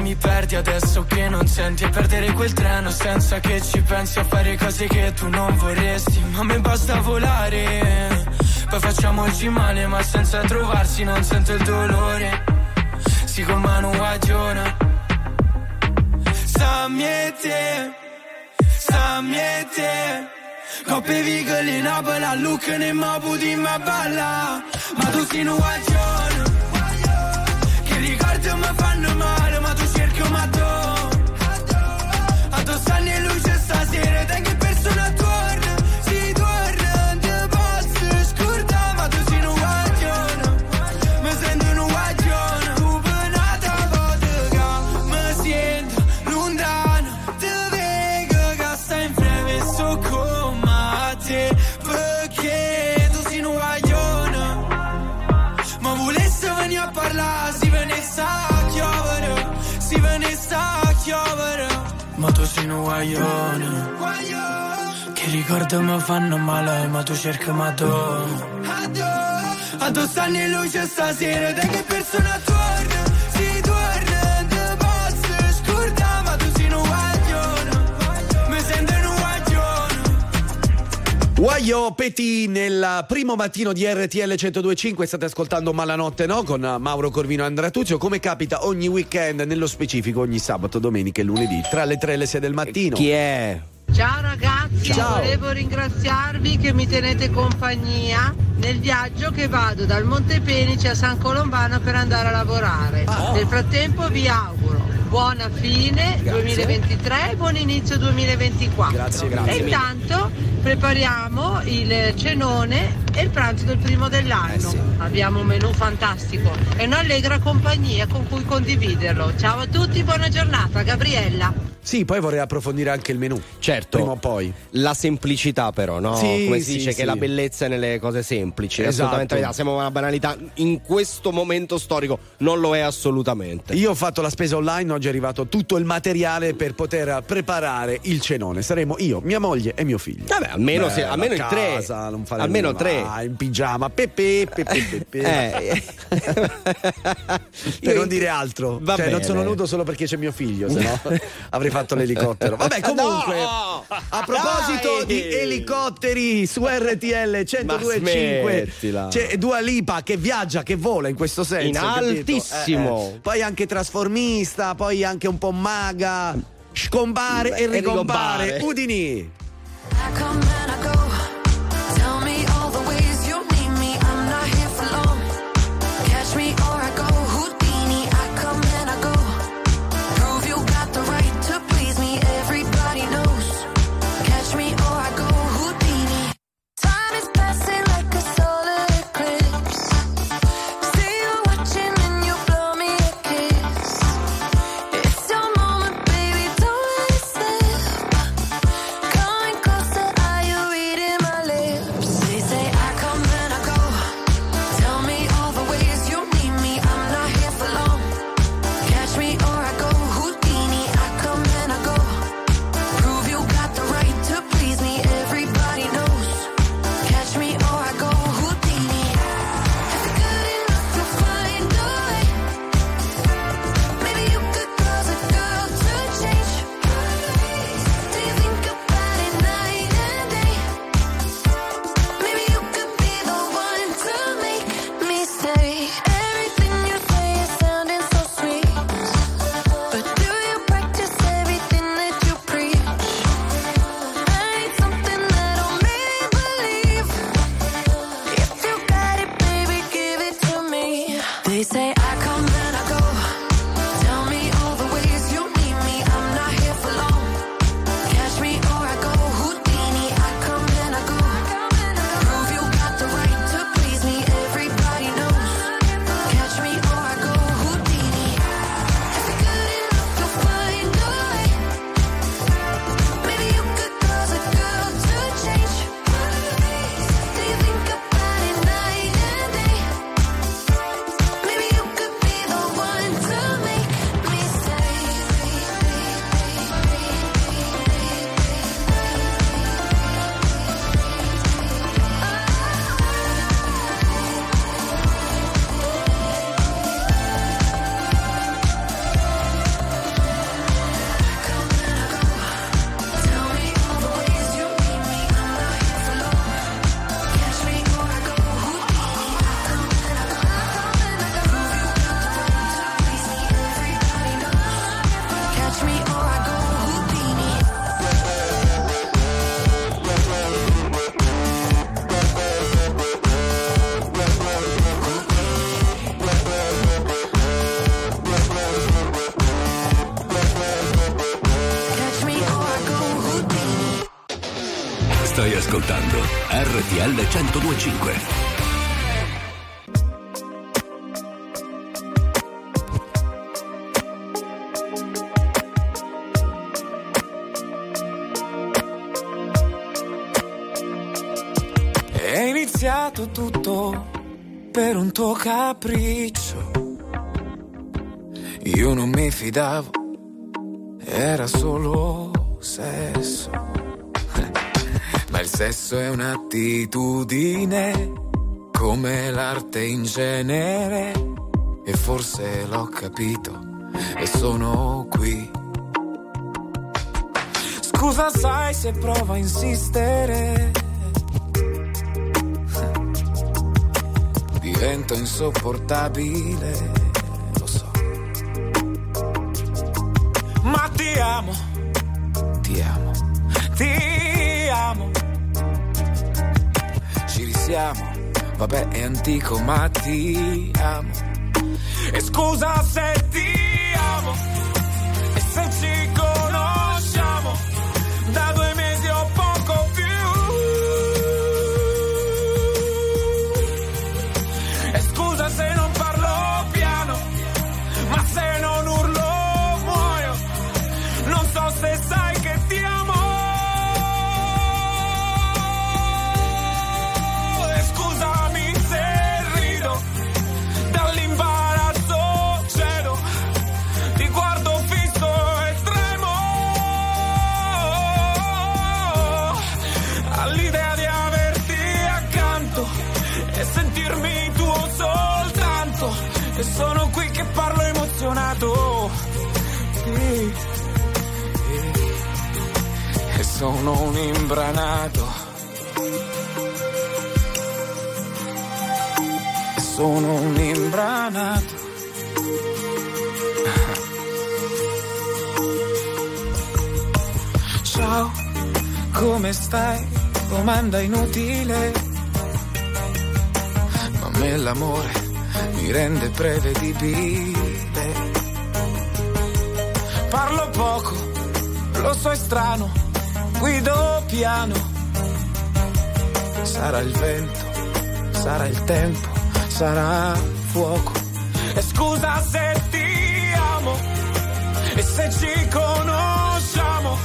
mi perdi adesso che non senti. E perdere quel treno senza che ci pensi A fare cose che tu non vorresti. Ma a me basta volare Poi facciamoci male ma senza trovarsi Non sento il dolore. Si con mano guagiona Sta miete Sta miete. Coppe vigole in Napoli, a Lucca ne mo puti ma balla. Ma tu sei un guagione che ricordi mi fanno male ma tu guaglione, che ricordi mi fanno male, ma tu cerchi ma tu. A tu stanno in luce stasera, te che persona torna, Guaio Peti nel primo mattino di RTL 1025 state ascoltando Malanotte no con Mauro Corvino e Andrea Tuzio come capita ogni weekend nello specifico ogni sabato, domenica e lunedì tra le 3 e le 6 del mattino. Chi è? Ciao ragazzi, Ciao. volevo ringraziarvi che mi tenete compagnia nel viaggio che vado dal Monte Penice a San Colombano per andare a lavorare. Ah. Nel frattempo vi auguro buona fine Grazie. 2023 e buon inizio 2024. Grazie, grazie E intanto prepariamo il cenone e il pranzo del primo dell'anno. Eh Abbiamo un menù fantastico e un'allegra compagnia con cui condividerlo. Ciao a tutti, buona giornata, Gabriella. Sì, poi vorrei approfondire anche il menù. Certo. Prima o poi. La semplicità, però, no? Sì, Come si sì, dice sì. che la bellezza è nelle cose semplici. Esatto. Assolutamente verità. Siamo una banalità. In questo momento storico non lo è assolutamente. Io ho fatto la spesa online, oggi è arrivato tutto il materiale per poter preparare il cenone. Saremo io, mia moglie e mio figlio. Vabbè, almeno, se- Bella almeno tre. casa, non faremo Almeno tre. Ah, in pigiama, pepe, pepe, pepe. Eh. [laughs] per non dire altro. Va cioè, non bene. sono nudo solo perché c'è mio figlio, se no [laughs] avrei fatto l'elicottero. Vabbè, [laughs] comunque, No! a proposito Dai! di elicotteri su RTL 1025, smettila. c'è Dua Lipa che viaggia, che vola in questo senso. In altissimo. Eh, eh. Poi anche trasformista, poi anche un po' maga. Scompare e ricompare. ricompare. Udini. I come and I go. 1025. È iniziato tutto per un tuo capriccio. Io non mi fidavo, era solo sesso è un'attitudine, come l'arte in genere. E forse l'ho capito e sono qui. Scusa, sai se provo a insistere. Divento insopportabile, lo so. Ma ti amo, vabbè è antico ma ti amo. E scusa se ti amo, sono un imbranato. Sono un imbranato. [laughs] Ciao, come stai? Domanda inutile. Ma me l'amore mi rende prevedibile. Parlo poco, lo so è strano, guido piano. Sarà il vento, sarà il tempo, sarà fuoco. E scusa se ti amo, e se ci conosciamo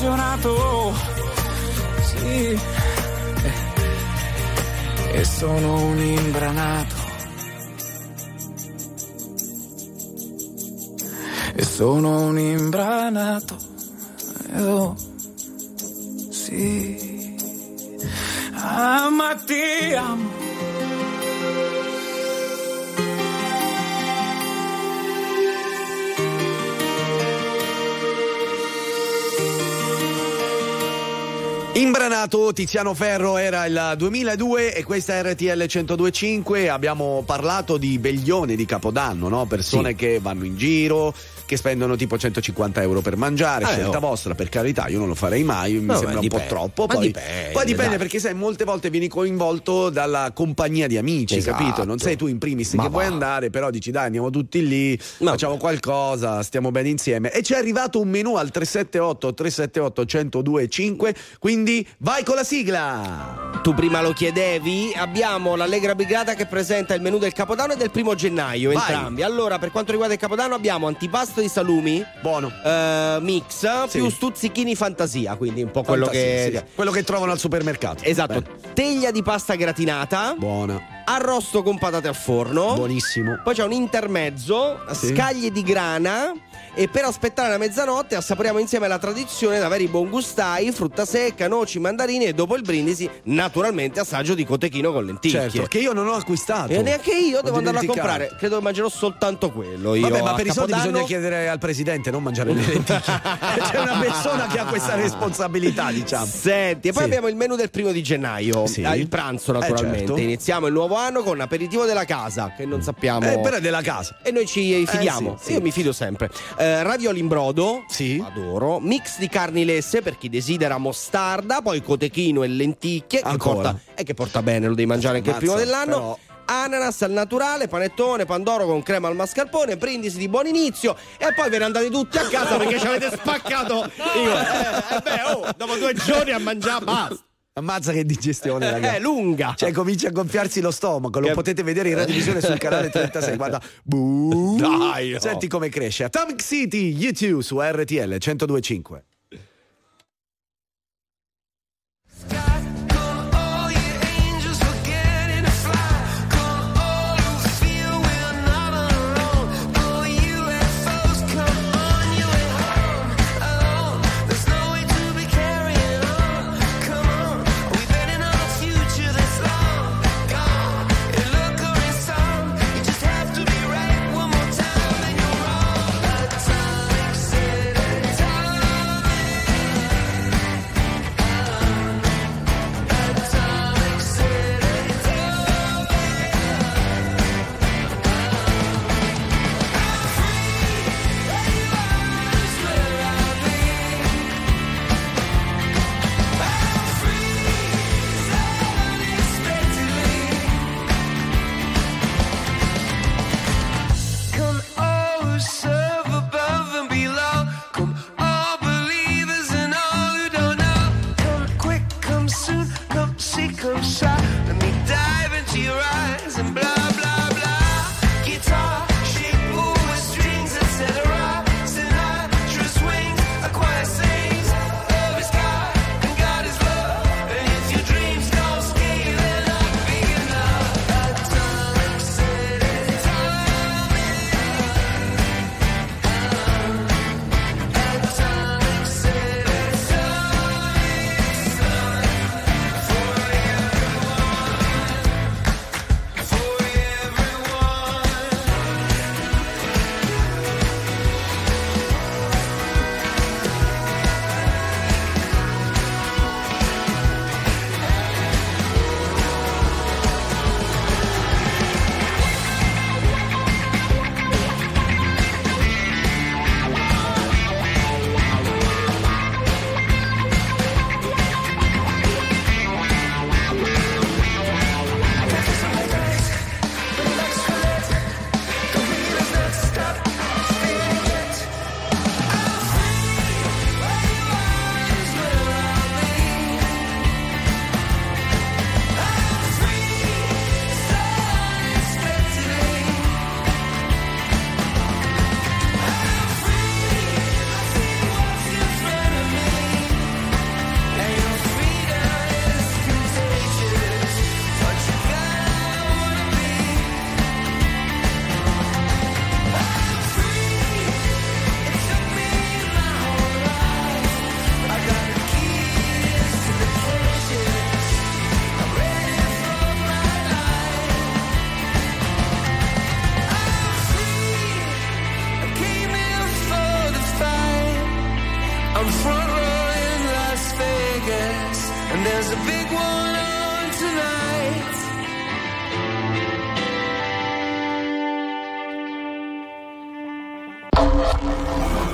emozionato. Sì. E sono un imbranato. E sono un imbranato. E Tiziano Ferro era il 2002 e questa è RTL 1025. Abbiamo parlato di Beglione di Capodanno, no? persone Sì. che vanno in giro, che spendono tipo 150 euro per mangiare. Eh, scelta oh. vostra, per carità, io non lo farei mai, mi No, sembra un po' dipende. troppo. Ma Poi dipende, poi dipende dai. perché sai, molte volte vieni coinvolto dalla compagnia di amici, Esatto. capito? Non sei tu in primis Ma che vuoi va. andare, però dici dai, andiamo tutti lì, facciamo qualcosa, stiamo bene insieme. E ci è arrivato un menù al 378 378 1025, quindi vai con la sigla! Tu prima lo chiedevi, abbiamo l'Allegra Brigata che presenta il menù del Capodanno e del primo gennaio, Vai. entrambi. Allora, per quanto riguarda il Capodanno abbiamo antipasto di salumi, buono, mix, più stuzzichini fantasia, quindi un po' quello Fantasia, che... sì. quello che trovano al supermercato. Esatto, Bene. teglia di pasta gratinata. Buona. Arrosto con patate al forno. Buonissimo. Poi c'è un intermezzo, Sì. scaglie di grana. E per aspettare la mezzanotte assaporiamo insieme la tradizione da veri buongustai, frutta secca, noci, mandarini e dopo il brindisi, naturalmente, assaggio di cotechino con lenticchie. Certo, che io non ho acquistato. E neanche io devo andarlo a comprare. Credo che mangerò soltanto quello. Io Vabbè, ma per i soldi Capodanno- bisogna chiedere al presidente, non mangiare le lenticchie. [laughs] C'è una persona che ha questa responsabilità, diciamo. Senti, e poi Sì. abbiamo il menù del primo di gennaio, Sì. eh, il pranzo Eh, naturalmente. certo. Iniziamo il nuovo anno con aperitivo della casa, che non sappiamo. Eh, però è della casa. E noi ci fidiamo. sì, sì. Io mi fido sempre. Eh, ravioli in brodo. Sì. Adoro. Mix di carni lesse per chi desidera mostarda. Poi cotechino e lenticchie. Che Ancora. porta, e che porta bene, lo devi mangiare anche il primo dell'anno. però- Ananas al naturale, panettone, pandoro con crema al mascarpone, brindisi di buon inizio e poi ve ne andate tutti a casa perché ci avete spaccato. [laughs] Io, eh, eh, beh, oh, dopo due giorni a mangiare basta. Ammazza che digestione, ragazzi. È lunga. Cioè, comincia a gonfiarsi lo stomaco. Lo Che- potete vedere in radiovisione sul canale [laughs] 36. Guarda, Buh. Dai, no. Senti come cresce. Atomic City, YouTube su RTL 1025.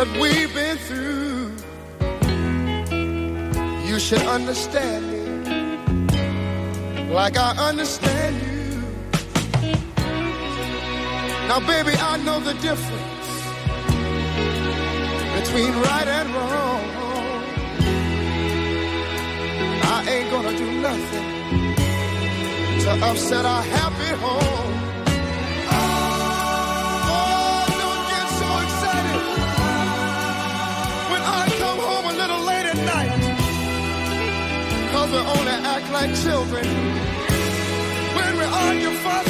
That we've been through. You should understand me like I understand you. Now, baby, I know the difference between right and wrong. I ain't gonna do nothing to upset our happy home. We only act like children. When we argue, fuss,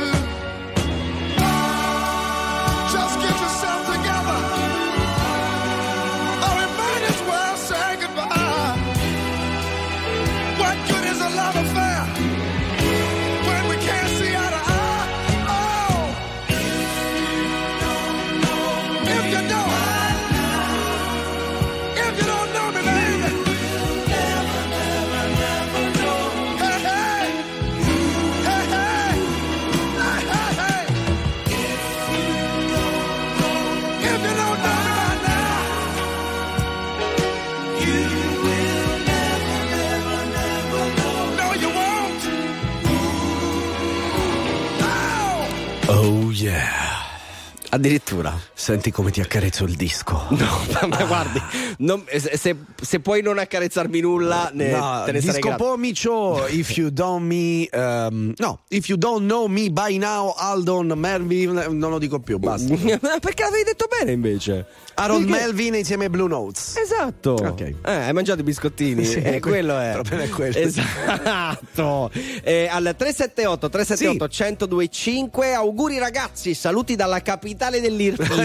Addirittura. Senti come ti accarezzo il disco. [laughs] No, ma guardi, non- se, se- puoi non accarezzarmi nulla, ne, No, te ne sarei disco grato. pomicio, if you don't me, ehm, no, if you don't know me by now, Aldon Melvin, non lo dico più, basta. [laughs] Perché l'avevi detto bene invece? Aaron Perché- Melvin insieme ai Blue Notes. Esatto. Ok. Eh, hai mangiato i biscottini? Sì, Eh, que- quello è. il problema è quello. Esatto. Eh, al 378 378 1025 auguri ragazzi, saluti dalla capitale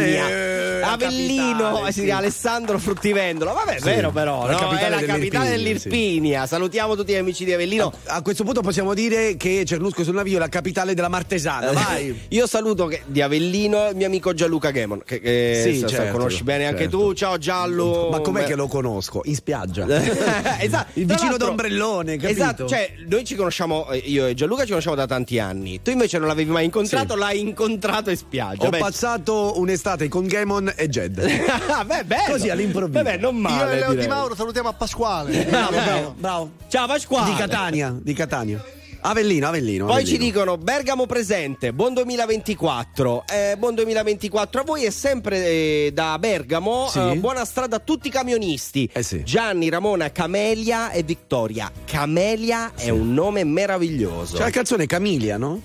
dell'Irpinia. Eh, la Avellino, capitale, eh, sì, sì. Alessandro Fruttivendolo. Vabbè, è Sì, vero però, la no? capitale è la capitale dell'Irpinia, dell'Irpinia. Salutiamo tutti gli amici di Avellino. A questo punto possiamo dire che Cernusco sul Navio è la capitale della Martesana, vai. Io saluto che- di Avellino il mio amico Gianluca Gemon, che, che Sì, so- certo, conosci bene anche certo. tu. Ciao Giallo. Ma com'è Beh, che lo conosco? In spiaggia. [laughs] esatto. Il vicino d'ombrellone, capito? Esatto, cioè noi ci conosciamo, eh, io e Gianluca ci conosciamo da tanti anni. Tu invece non l'avevi mai incontrato, Sì. l'hai incontrato in spiaggia. Ho Beh, passato un'estate con Gamon e Jed. [laughs] Ah, beh, bello. Così all'improvviso. Vabbè, non Io male. e Leo Di direi. Mauro salutiamo a Pasquale. [laughs] Bravo, bravo, bravo. Ciao Pasquale. Di Catania, di Catania. Avellino, Avellino. Poi Avellino. ci dicono Bergamo presente, buon 2024. Eh, buon 2024 a voi è sempre eh, da Bergamo. Sì. eh, buona strada a tutti i camionisti. Eh sì. Gianni, Ramona, Camelia e Vittoria. Camelia è un nome meraviglioso. C'è la canzone Camilia, no?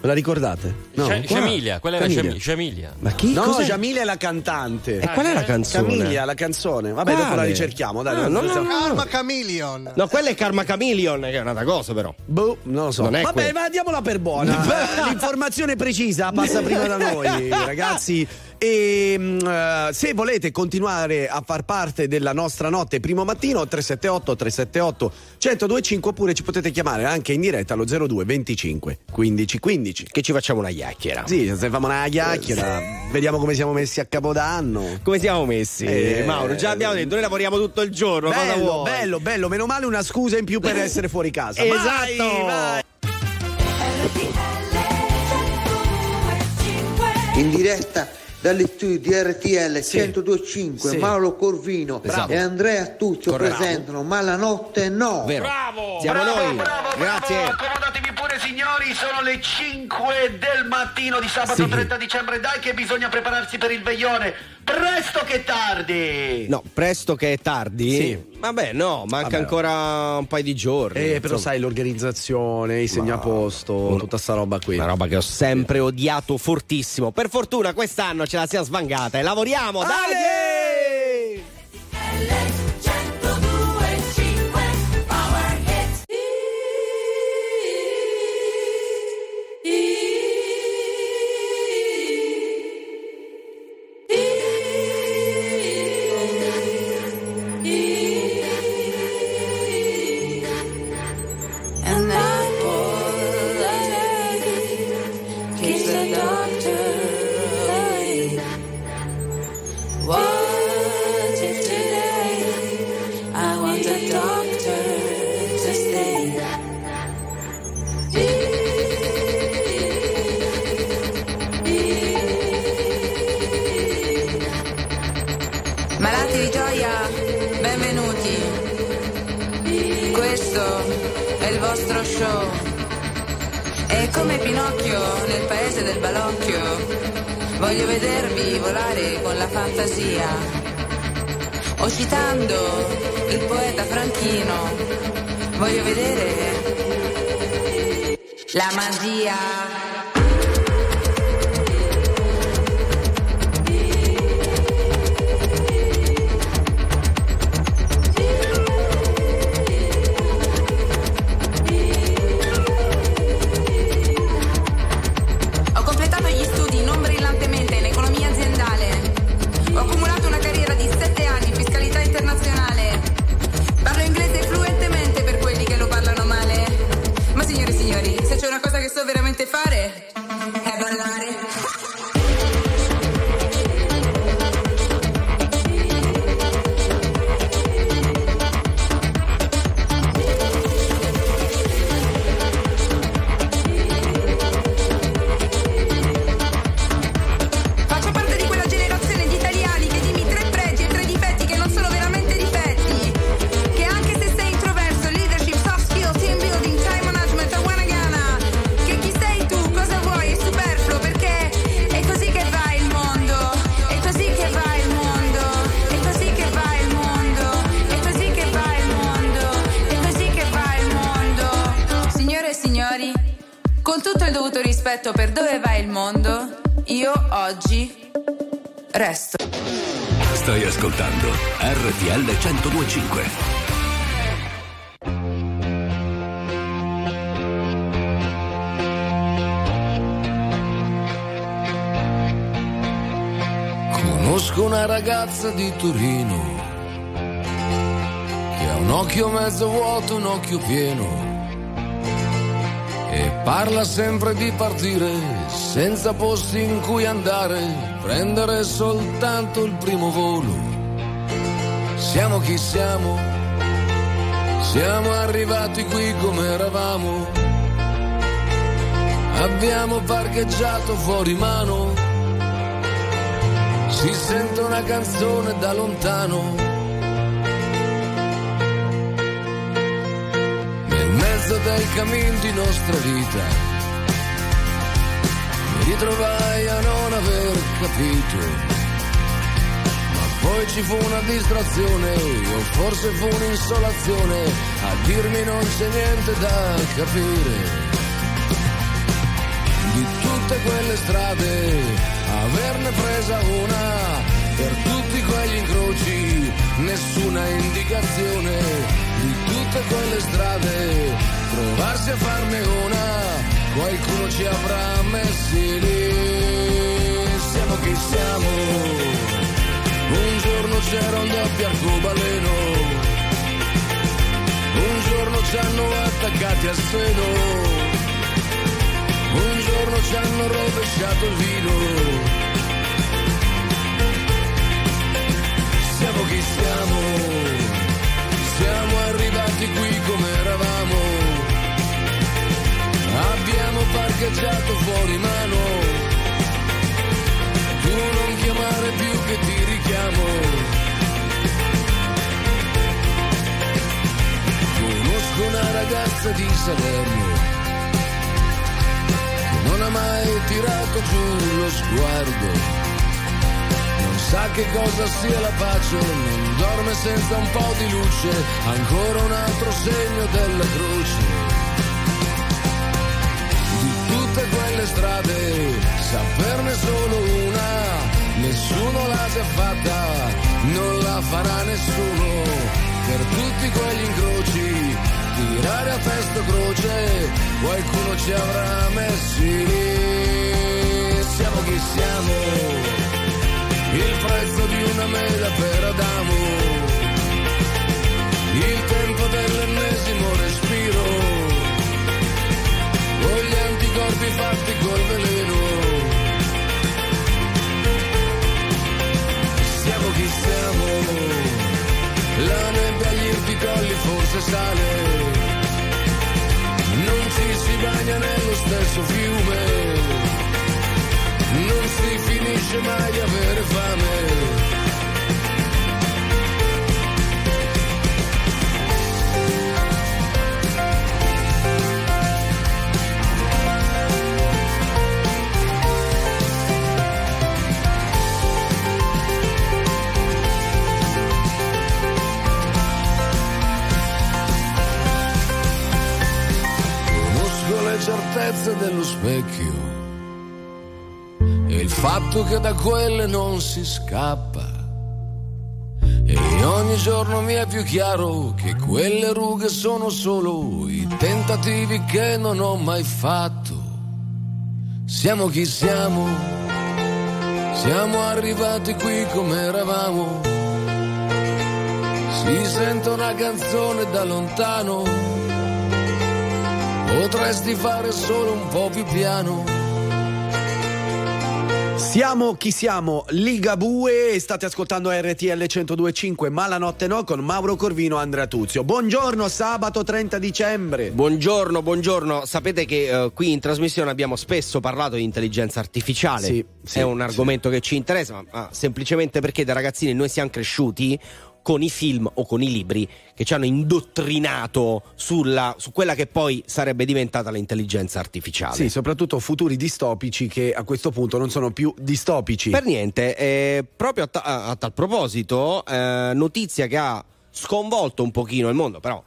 Ve la ricordate? No. Sciamilia, quella era Camilia. Sciami- Sciamilia. Ma chi? No, cos'è? Jamilia è la cantante. E qual è la canzone? Camiglia, la canzone. Vabbè, dopo la Quale? ricerchiamo. Dai, Ah, no, no, no. Karma Chameleon. No, quella è Karma Chameleon, che è un'altra cosa però. Boh, non lo so. Non è Vabbè, quello. ma diamola per buona. [laughs] L'informazione precisa passa prima da noi, [laughs] ragazzi. E mm, eh, se volete continuare a far parte della nostra notte primo mattino 378 378 1025 oppure ci potete chiamare anche in diretta allo 02 25 15 15 Che ci facciamo una chiacchiera. sì se facciamo una chiacchiera vediamo come siamo messi a capodanno Come siamo messi? Eh, Mauro, già abbiamo detto, noi lavoriamo tutto il giorno. cosa bello vuoi? bello bello meno male una scusa in più per [laughs] essere fuori casa Esatto. Vai, vai. in diretta dagli studi di RTL Sì. 1025 Sì. Mauro Corvino Esatto. e Andrea Tuzio presentano Ma la notte no Vero. Bravo! Siamo noi. Grazie. Accomodatevi pure signori, sono le 5 del mattino di sabato Sì. 30 dicembre, dai che bisogna prepararsi per il veglione, presto che tardi! No, presto che è tardi? Sì. Vabbè, no, manca Vabbè. ancora un paio di giorni. Eh, però insomma. sai l'organizzazione, i segnaposto, tutta sta roba qui. Una roba che ho sempre odiato fortissimo. Per fortuna quest'anno ce la siamo svangata e lavoriamo, dai! 1025. Conosco una ragazza di Torino che ha un occhio mezzo vuoto, un occhio pieno e parla sempre di partire senza posti in cui andare, prendere soltanto il primo volo. Siamo chi siamo, siamo arrivati qui come eravamo, abbiamo parcheggiato fuori mano, si sente una canzone da lontano. Nel mezzo del cammin di nostra vita mi ritrovai a non aver capito. Poi ci fu una distrazione, o forse fu un'insolazione, a dirmi non c'è niente da capire. Di tutte quelle strade, averne presa una, per tutti quegli incroci, nessuna indicazione. Di tutte quelle strade, provarsi a farne una, qualcuno ci avrà messi lì. Siamo chi siamo, un giorno c'era un doppio arcobaleno, un giorno ci hanno attaccati al seno. Un giorno ci hanno rovesciato il vino. Siamo chi siamo, siamo arrivati qui come eravamo. Abbiamo parcheggiato fuori mano. Non chiamare più che ti richiamo. Conosco una ragazza di Salerno non ha mai tirato giù lo sguardo. Non sa che cosa sia la pace, non dorme senza un po' di luce, ancora un altro segno della croce. Nessuno. Per tutti quegli incroci, tirare a testa croce, qualcuno ci avrà messi. Siamo chi siamo, il prezzo di una mela per Adamo, sale, non ci si bagna nello stesso fiume, non si finisce mai di avere fame. Le certezze dello specchio e il fatto che da quelle non si scappa. E ogni giorno mi è più chiaro che quelle rughe sono solo i tentativi che non ho mai fatto. Siamo chi siamo, siamo arrivati qui come eravamo. Si sente una canzone da lontano, potresti fare solo un po' più piano. Siamo chi siamo, Ligabue, state ascoltando RTL 1025, ma la notte no con Mauro Corvino e Andrea Tuzio. Buongiorno, sabato 30 dicembre. Buongiorno, buongiorno. Sapete che eh, qui in trasmissione abbiamo spesso parlato di intelligenza artificiale. Sì, sì, È un argomento che ci interessa, ma, ma semplicemente perché da ragazzini noi siamo cresciuti con i film o con i libri che ci hanno indottrinato sulla, su quella che poi sarebbe diventata l'intelligenza artificiale. Sì, soprattutto futuri distopici che a questo punto non sono più distopici. Per niente, eh, proprio a, ta- a- tal proposito, eh, notizia che ha sconvolto un pochino il mondo, però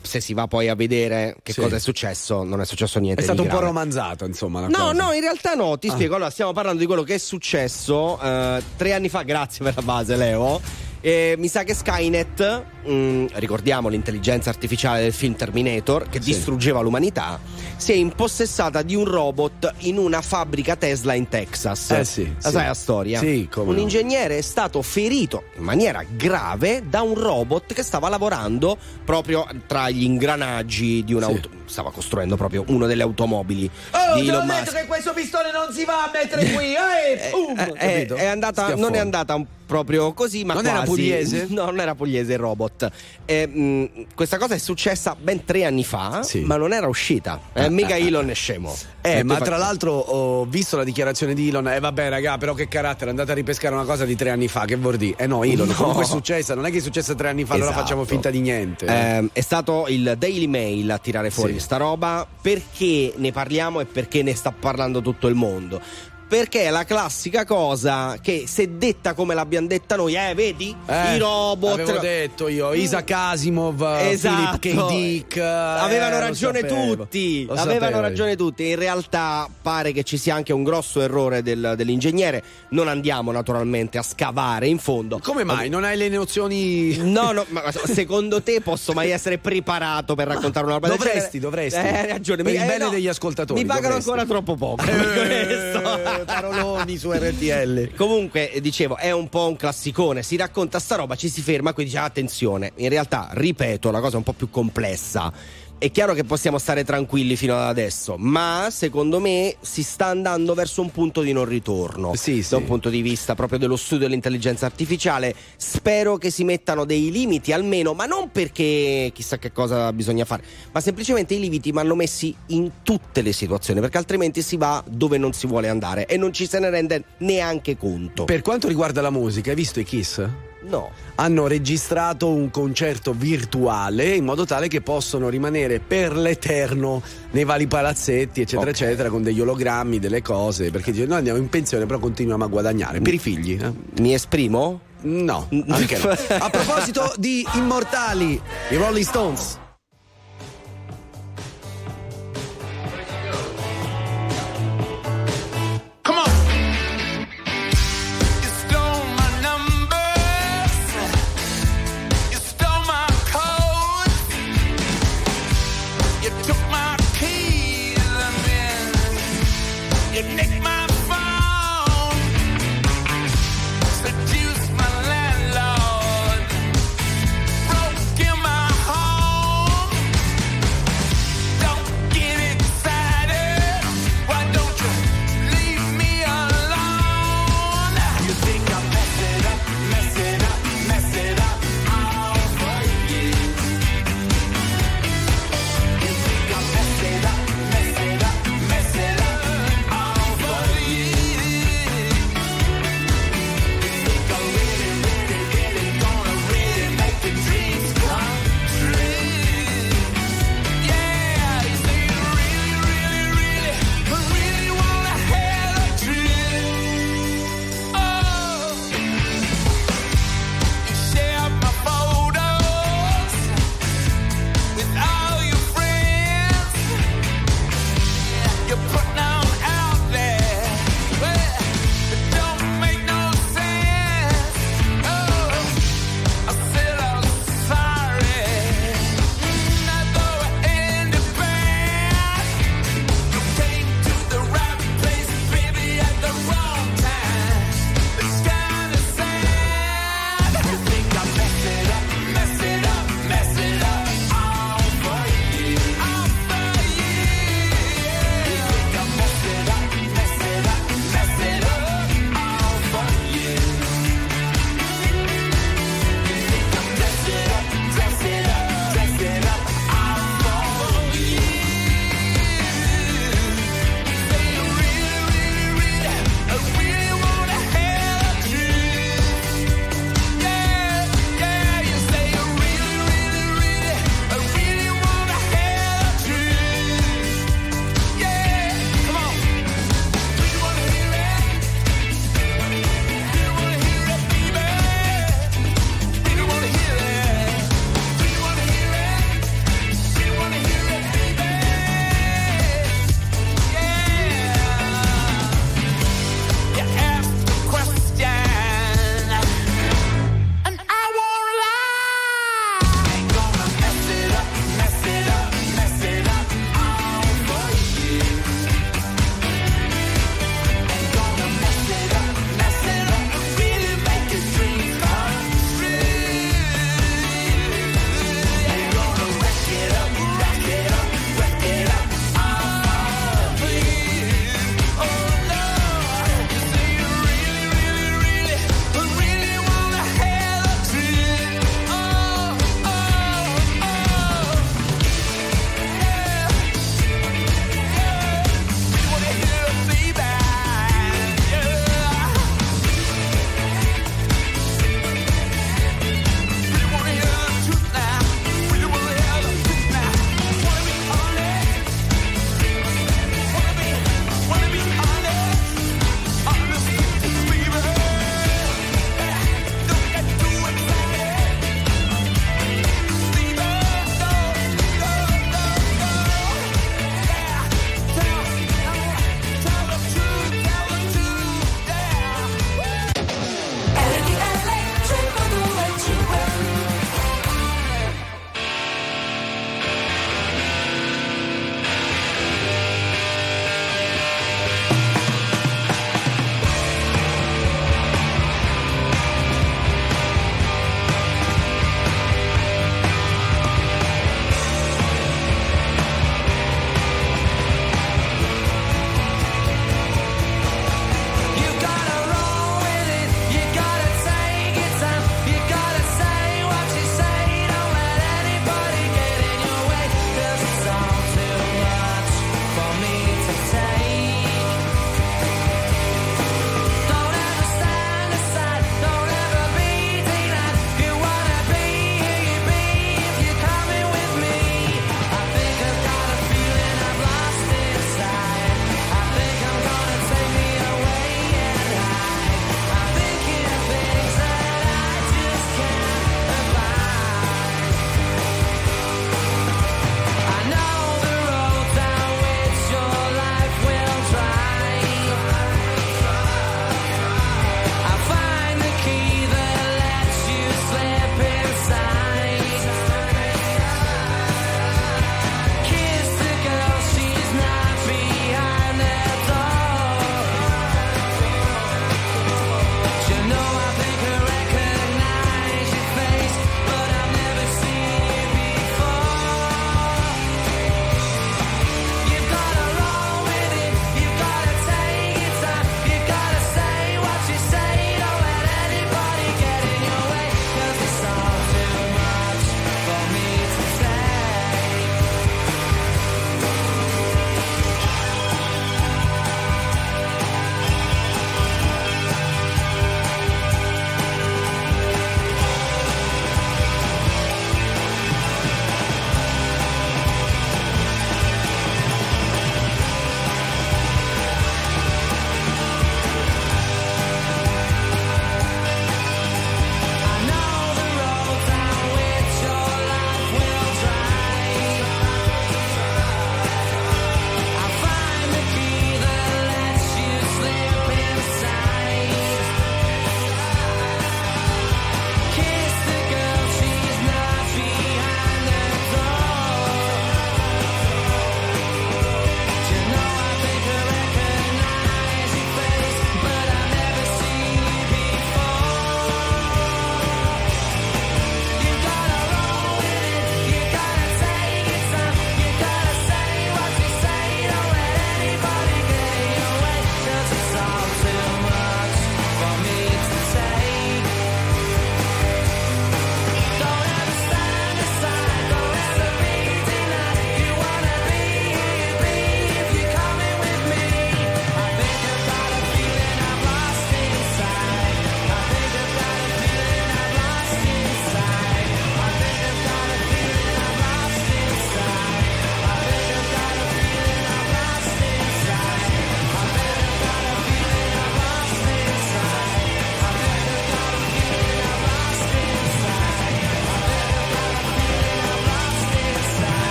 se si va poi a vedere che Sì. cosa è successo, non è successo niente. È stato un po' romanzato, insomma. No, cosa. no, in realtà no, ti Ah. spiego. Allora, stiamo parlando di quello che è successo eh, tre anni fa, grazie per la base, Leo. Eh, mi sa che Skynet, mm, ricordiamo l'intelligenza artificiale del film Terminator, che Sì. distruggeva l'umanità, si è impossessata di un robot in una fabbrica Tesla in Texas. Eh sì, La sì. sai la storia? Sì, come un no. ingegnere è stato ferito in maniera grave da un robot che stava lavorando proprio tra gli ingranaggi di un'auto. Stava costruendo proprio una delle automobili Oh, di Elon Musk. che questo pistone non si va a mettere qui! Eh, boom! Eh, è, Capito? è andata, non è andata proprio così, ma Non era quasi. pugliese? [laughs] No, non era pugliese il robot. Eh, mh, questa cosa è successa ben tre anni fa, Sì. ma non era uscita. Eh, mica Elon è scemo. Eh, Eh, ma tra fai- l'altro ho visto la dichiarazione di Elon. E vabbè, raga, però che carattere, andate a ripescare una cosa di tre anni fa. Che vuol dire? Eh no, Elon, No. comunque è successa. Non è che è successa tre anni fa, allora Esatto. facciamo finta di niente. Ehm, è stato il Daily Mail a tirare fuori. Sta roba. Perché ne parliamo e perché ne sta parlando tutto il mondo? Perché è la classica cosa che se detta come l'abbiamo detta noi, eh, vedi? Eh, I robot. Avevo detto io, Isaac Asimov, Esatto. Philip K. Dick. eh, Avevano lo ragione sapevo, tutti, avevano ragione tutti. In realtà pare che ci sia anche un grosso errore del- dell'ingegnere. Non andiamo naturalmente a scavare in fondo. Come mai? Non hai le nozioni. No, no, ma secondo te posso mai essere preparato per raccontare una roba del Dovresti, genere? dovresti. Eh, hai ragione. Per mi- il eh, bene no, degli ascoltatori, Mi pagano dovresti. ancora troppo poco. Eh, [laughs] per questo. Paroloni su RTL. Comunque, eh, dicevo, è un po' un classicone. Si racconta sta roba, ci si ferma, quindi dice attenzione. In realtà, ripeto, la cosa è un po' più complessa. È chiaro che possiamo stare tranquilli fino ad adesso, ma secondo me si sta andando verso un punto di non ritorno. Sì, sì. Da un punto di vista proprio dello studio dell'intelligenza artificiale. Spero che si mettano dei limiti almeno, ma non perché chissà che cosa bisogna fare, ma semplicemente i limiti vanno messi in tutte le situazioni, perché altrimenti si va dove non si vuole andare e non ci se ne rende neanche conto. Per quanto riguarda la musica, hai visto i Kiss? No. Hanno registrato un concerto virtuale in modo tale che possono rimanere per l'eterno nei vari palazzetti, eccetera, Ok. eccetera, con degli ologrammi, delle cose. Perché dice, noi andiamo in pensione, però continuiamo a guadagnare. Per i figli, eh? Mi esprimo? No, anche no. [laughs] A proposito di immortali, i Rolling Stones. Come on.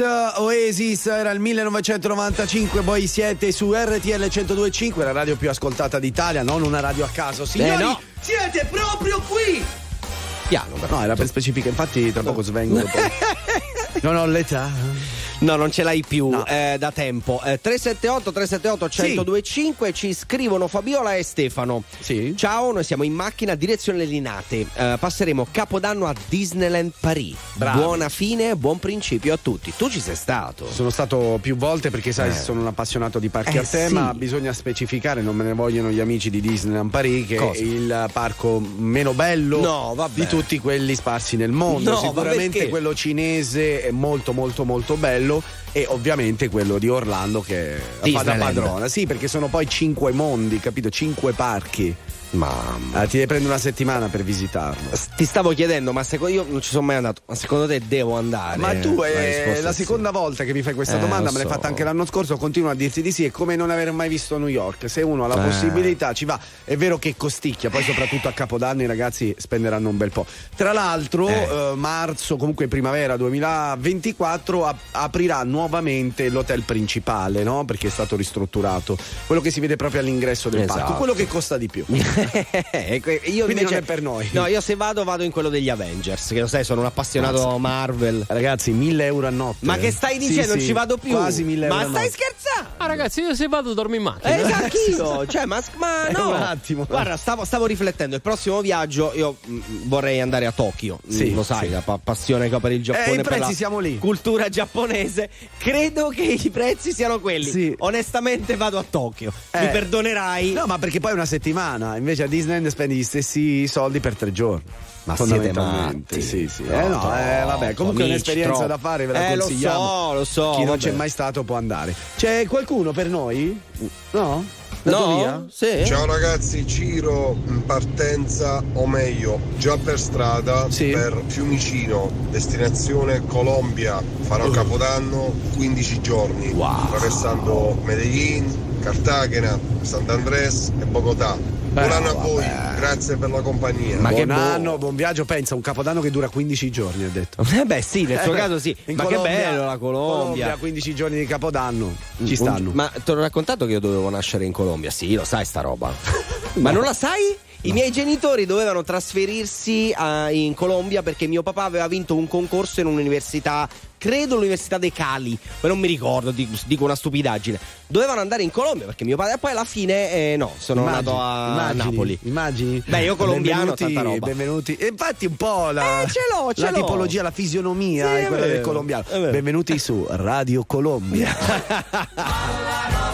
Oasis, era il 1995, voi siete su RTL 1025, la radio più ascoltata d'Italia, non una radio a caso. Signori, no. siete proprio qui! Piano, No, era per specifica, infatti tra poco svengo. [laughs] non ho l'età. No, non ce l'hai più eh, da tempo. Eh, 378 378 1025 ci scrivono Fabiola e Stefano. Ciao, noi siamo in macchina direzione Linate. Eh, passeremo Capodanno a Disneyland Paris. Bravi. Buona fine, buon principio a tutti. Tu ci sei stato? Sono stato più volte perché sai, Eh. sono un appassionato di parchi Eh, a tema, sì. bisogna specificare, non me ne vogliono gli amici di Disneyland Paris che Cosa? è il parco meno bello No, di tutti quelli sparsi nel mondo. No, Sicuramente quello cinese è molto molto molto bello e ovviamente quello di Orlando che fa da padrona. Sì, perché sono poi cinque mondi, capito? Cinque parchi. Mamma. Eh, ti devi prendere una settimana per visitarlo. Ti stavo chiedendo, ma secondo io non ci sono mai andato. Ma secondo te devo andare? Ma tu La è risposta la sì. seconda volta che mi fai questa Eh, domanda, me l'hai so. fatta anche l'anno scorso, continuo a dirti di sì, è come non aver mai visto New York. Se uno ha la Eh. possibilità ci va, è vero che costicchia, poi soprattutto a Capodanno i ragazzi spenderanno un bel po'. Tra l'altro, eh, marzo, comunque primavera 2024 ap- aprirà nuovamente l'hotel principale, no? Perché è stato ristrutturato. Quello che si vede proprio all'ingresso del Esatto. parco, quello che costa di più. [laughs] [laughs] Io Quindi invece- non è per noi. No, io se vado vado in quello degli Avengers, che lo sai, sono un appassionato Mazza. Marvel. Ragazzi, 1000 euro a notte. Ma che stai Sì, dicendo? Non sì, ci vado più. Quasi 1000 euro Ma stai notte. scherzando? Ah, ragazzi, io se vado dormo in macchina. Eh, [laughs] anch'io, cioè, ma, ma Eh, no. un attimo. Guarda, stavo, stavo riflettendo. Il prossimo viaggio io mm, vorrei andare a Tokyo. Sì, Mm, lo sai, sì. la pa- passione che ho per il Giappone. Eh, i per prezzi la siamo lì. Cultura giapponese. Credo che i prezzi siano quelli. Sì. Onestamente vado a Tokyo. Mi Eh. perdonerai. No, ma perché poi è una settimana, invece a Disneyland spendi gli stessi soldi per tre giorni. Ma siete matti. Sì, sì. No, Eh no, eh, vabbè, comunque è amici, un'esperienza troppo. da fare, ve la Eh, lo consigliamo. so, lo so, Chi non vabbè. c'è mai stato può andare. C'è qualcuno per noi? No? No? via? Sì. Ciao ragazzi, Ciro in partenza o meglio già per strada per Fiumicino, destinazione Colombia, farò Capodanno 15 giorni, attraversando Medellin, Cartagena, Sant'Andrés e Bogotà. Buon anno a voi, grazie per la compagnia. Ma buon anno, buon viaggio, pensa, un capodanno che dura 15 giorni, ha detto. Eh beh, sì, nel suo Eh, caso sì. Ma Colombia- che bello la Colombia. 15 giorni di capodanno. Ci Un- stanno. Ma te l'ho raccontato che io dovevo nascere in Colombia? Sì, lo sai sta roba. [laughs] Ma non la sai? I miei genitori dovevano trasferirsi a- in Colombia perché mio papà aveva vinto un concorso in un'università, credo l'università dei Cali, ma non mi ricordo, dico, una stupidaggine. Dovevano andare in Colombia perché mio padre, e poi alla fine eh, no, sono Immagini, andato a immagini, Napoli. Immagini? Beh, io colombiano, benvenuti, tanta roba. Benvenuti. E infatti un po' la, Eh, ce l'ho, ce la l'ho. tipologia, la fisionomia Sì, è quella del colombiano. Benvenuti su Radio Colombia. [laughs]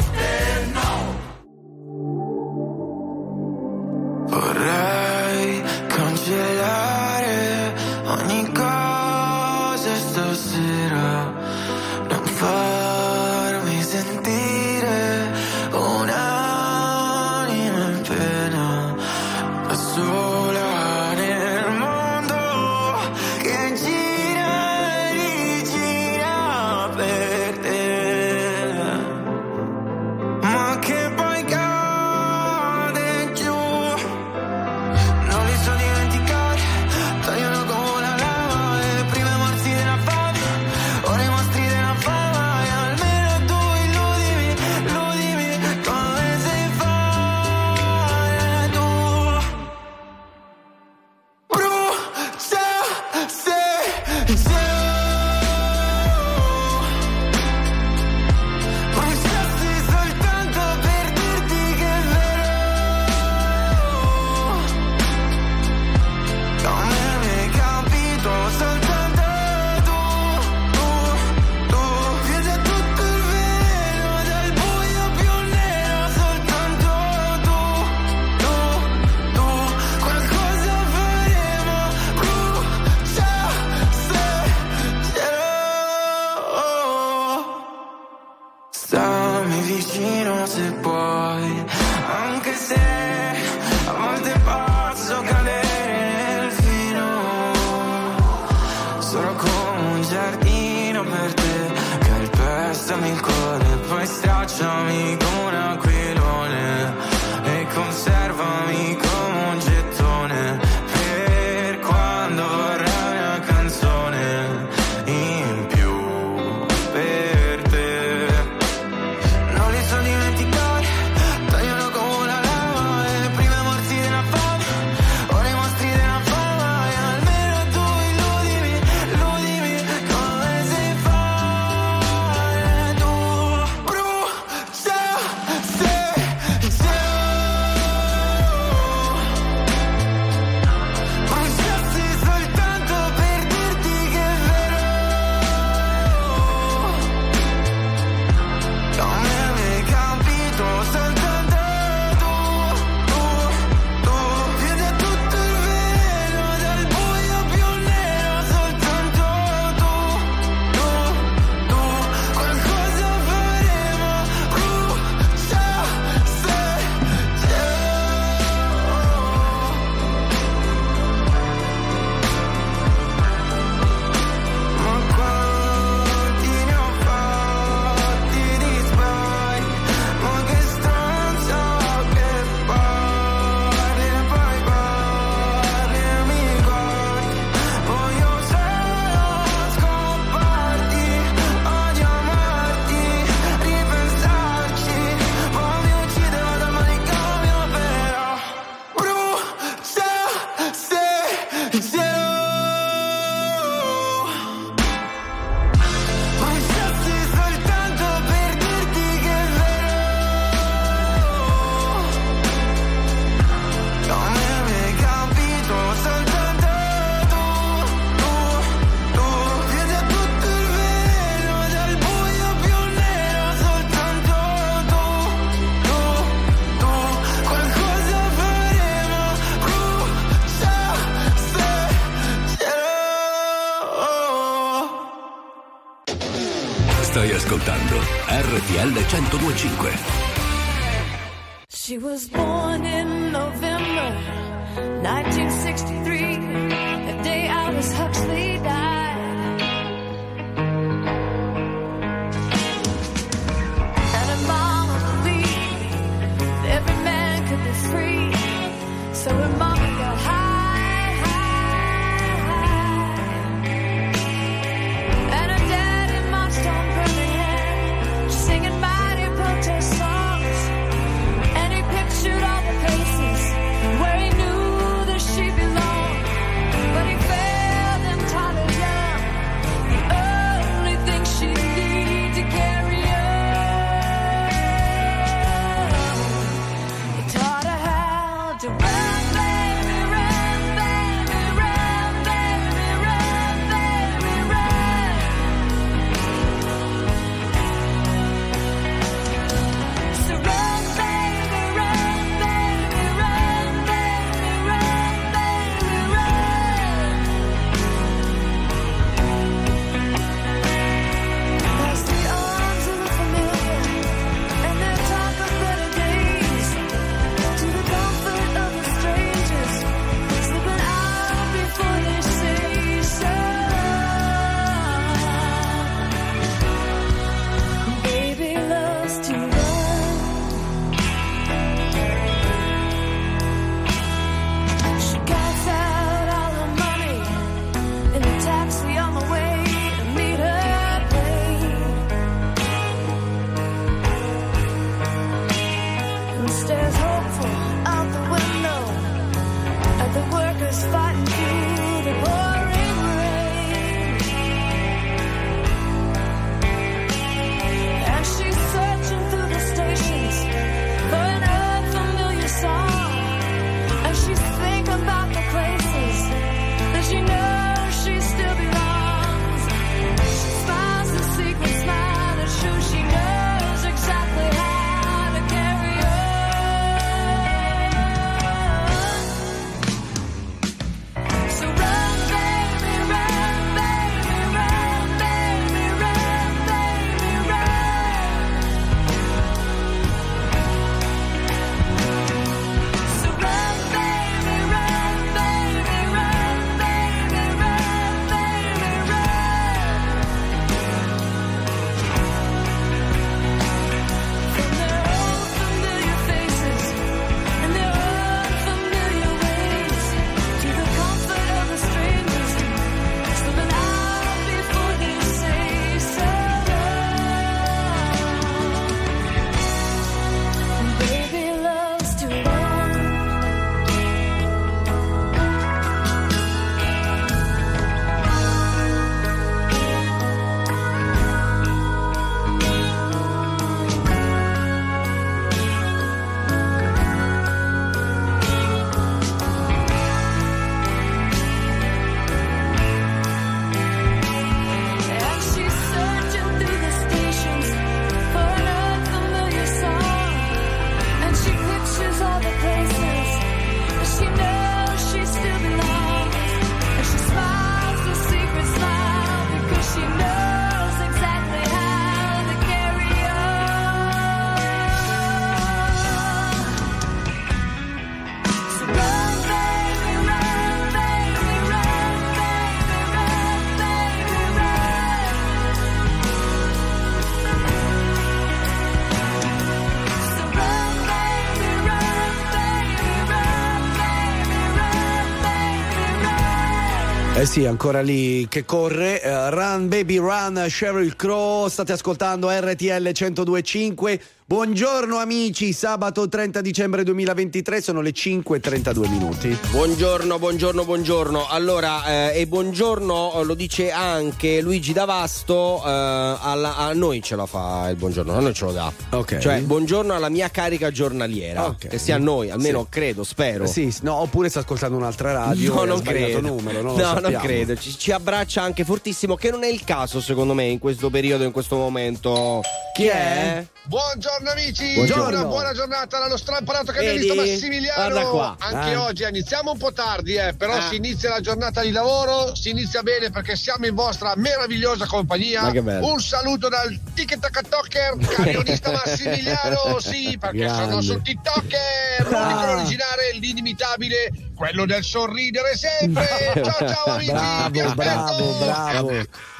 Eh sì, ancora lì che corre. Uh, run Baby Run, Sheryl Crow, state ascoltando RTL 1025. Buongiorno amici, sabato 30 dicembre 2023 sono le 5.32 minuti. Buongiorno, buongiorno, buongiorno. Allora, eh, e buongiorno eh, lo dice anche Luigi Davasto, eh, alla, a noi ce la fa il buongiorno, a noi ce lo dà. Ok. Cioè, buongiorno alla mia carica giornaliera. Ok. Che sia a noi, almeno sì. credo, spero. Sì, no, oppure sta ascoltando un'altra radio. No, non credo. Numero, non no, non credo. Ci, ci, abbraccia anche fortissimo, che non è il caso secondo me in questo periodo, in questo momento. Chi, Chi è? è? Buongiorno Buongiorno amici, Buongiorno. una buona giornata dallo strampalato che abbiamo visto Massimiliano. Anche Eh. oggi iniziamo un po' tardi, eh, però Ah. si inizia la giornata di lavoro, si inizia bene perché siamo in vostra meravigliosa compagnia. Un saluto dal TikToker, [laughs] camionista Massimiliano, sì, perché Grande. sono sul TikToker, l'unico Ah. originale, l'inimitabile, quello del sorridere sempre. Ciao ciao amici, vi Bravo, aspetto. bravo, bravo.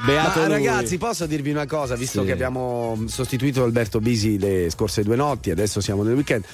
Beato Ma ragazzi, posso dirvi una cosa, visto Sì. che abbiamo sostituito Alberto Bisi le scorse due notti, adesso siamo nel weekend.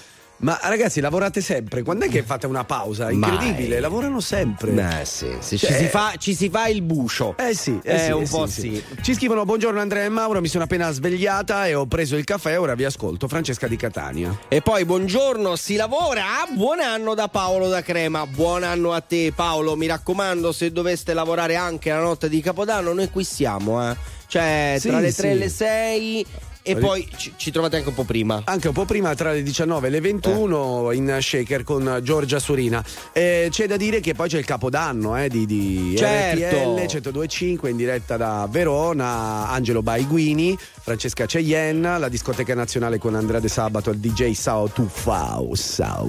Ma ragazzi, lavorate sempre? Quando è che fate una pausa? Incredibile, Mai. lavorano sempre. Eh sì, sì, Cioè, ci, si fa, ci si fa il buscio. Eh sì, eh Eh, sì, un eh po' sì, sì. Ci scrivono buongiorno Andrea e Mauro, mi sono appena svegliata e ho preso il caffè, ora vi ascolto. Francesca di Catania. E poi buongiorno, si lavora? Buon anno da Paolo da Crema, buon anno a te Paolo, mi raccomando se doveste lavorare anche la notte di Capodanno noi qui siamo, eh. Cioè Sì, tra le sì. 3 e le 6 e Ri- poi ci, ci trovate anche un po' prima. Anche un po' prima, tra le 19 e le Eh. 21, in shaker con Giorgia Surina. Eh, c'è da dire che poi c'è il capodanno eh, di, di Certo. RTL 1025 in diretta da Verona, Angelo Baiguini, Francesca Cheyenne, la discoteca nazionale con Andrea De Sabato, il DJ Sao Tufao, Sao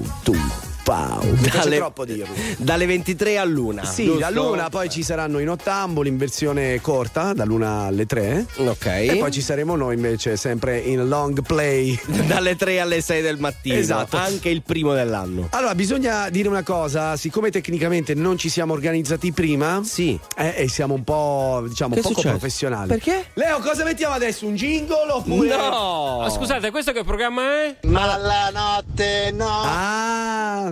Mi piace Dalle- troppo dirlo. Dalle 23 all'una. Sì, giusto? da luna poi ci saranno i nottamboli in versione corta, da luna alle 3. Ok. E poi ci saremo noi invece sempre in long play. [laughs] Dalle 3 alle 6 del mattino. Esatto. Anche il primo dell'anno. Allora, bisogna dire una cosa, siccome tecnicamente non ci siamo organizzati prima, sì. e siamo un po', diciamo, Che poco succede? professionali. Perché? Leo, cosa mettiamo adesso? Un jingle oppure. No! Ah, scusate, questo che programma è? Ma la notte no. Ah!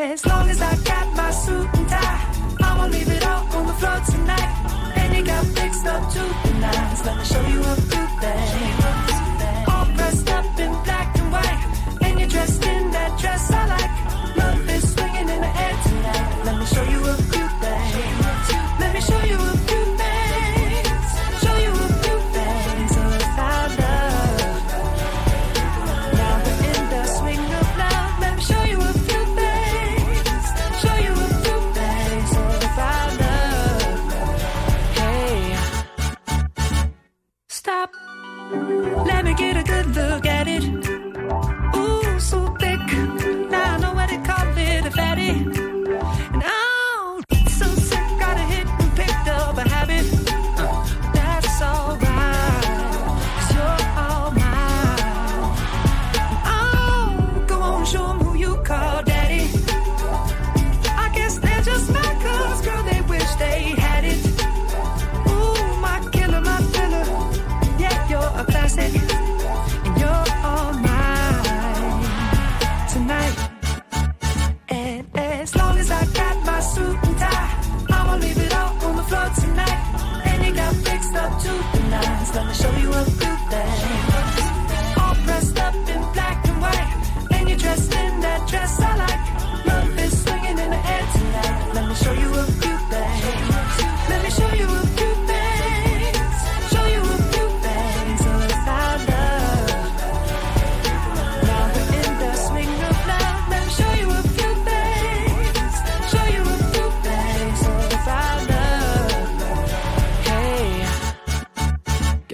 as long as I got my suit and tie, I'ma leave it all on the floor tonight. And you got fixed up to the nines. Let me show you a few things.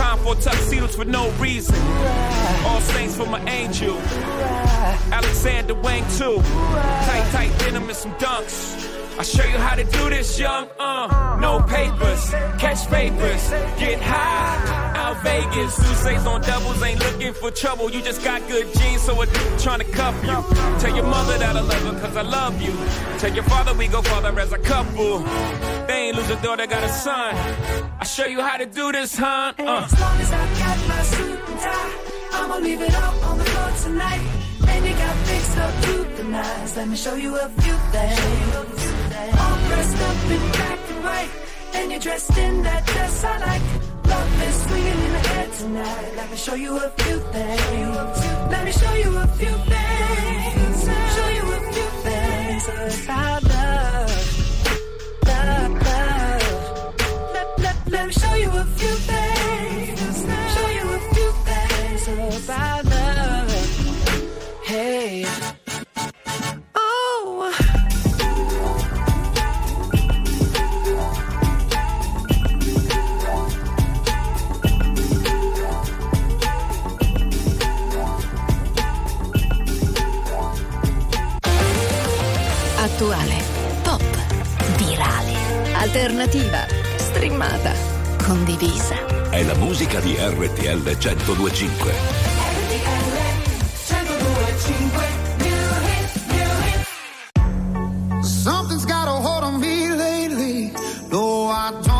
Time for tuxedos for no reason. All saints for my angel. Alexander Wang too. Tight, tight denim and some dunks. I'll show you how to do this, young. Uh, no papers, catch papers, get high. Out Vegas, Sousa's on doubles, ain't looking for trouble. You just got good genes, so a trying to cuff you. Tell your mother that I love her, cause I love you. Tell your father we go father as a couple. They ain't lose a daughter, got a son. I'll show you how to do this, huh? Uh. As long as I got my suit and tie, I'ma leave it all on the floor tonight. And you got fixed up to the nines. Let me show you a few things. All dressed up in black and white, and you're dressed in that dress I like. Love is swinging in the air tonight. Let me show you a few things. Let me show you a few things. Show you a few things about love, love, love. Let, let, let me show you a few things. Alternativa, streamata, condivisa. È la musica di RTL 1025. Something's got a hold on me lately. No, I don't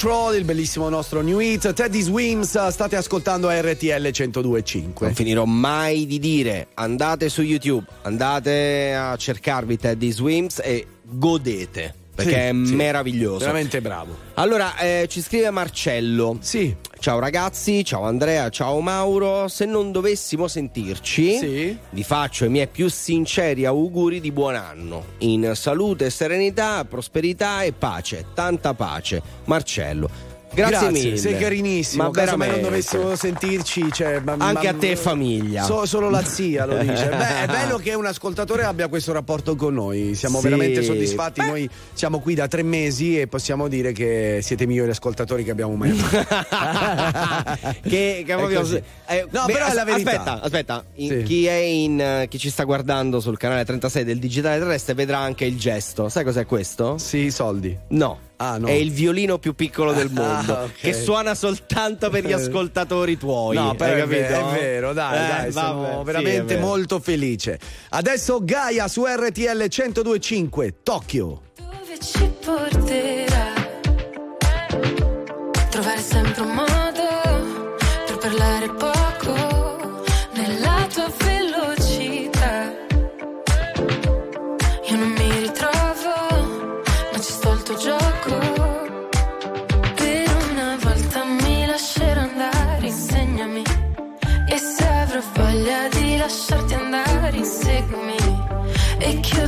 Control, il bellissimo nostro new hit. Teddy Swims, state ascoltando RTL 1025. Non finirò mai di dire andate su YouTube, andate a cercarvi Teddy Swims e godete perché Sì, è sì. meraviglioso. Veramente bravo. Allora, eh, ci scrive Marcello. Sì. Ciao ragazzi, ciao Andrea, ciao Mauro. Se non dovessimo sentirci, vi faccio i miei più sinceri auguri di buon anno. In salute, serenità, prosperità e pace. Tanta pace. Marcello. Grazie mille. Sei carinissimo. Ma caso mai non dovessimo sentirci, cioè, ma- Anche ma- a te famiglia. So- solo la zia lo dice. [laughs] Beh, è bello che un ascoltatore abbia questo rapporto con noi. Siamo Sì. veramente soddisfatti. Noi siamo qui da tre mesi e possiamo dire che siete i migliori ascoltatori che abbiamo mai avuto. [laughs] che, che così. eh, No, beh, però è la verità. Aspetta, aspetta. In- Sì. Chi è in chi ci sta guardando sul canale 36 del Digitale Terrestre vedrà anche il gesto. Sai cos'è questo? Sì, i soldi. No. Ah, no. È il violino più piccolo del [laughs] mondo, Ah, ok. che suona soltanto per gli Eh. ascoltatori tuoi. No, però hai capito? è vero, dai, Eh, dai, sono vabbè, sì, veramente vero. molto felice. Adesso Gaia su RTL 1025, Tokyo. dove ci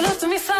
Solo tu mi fai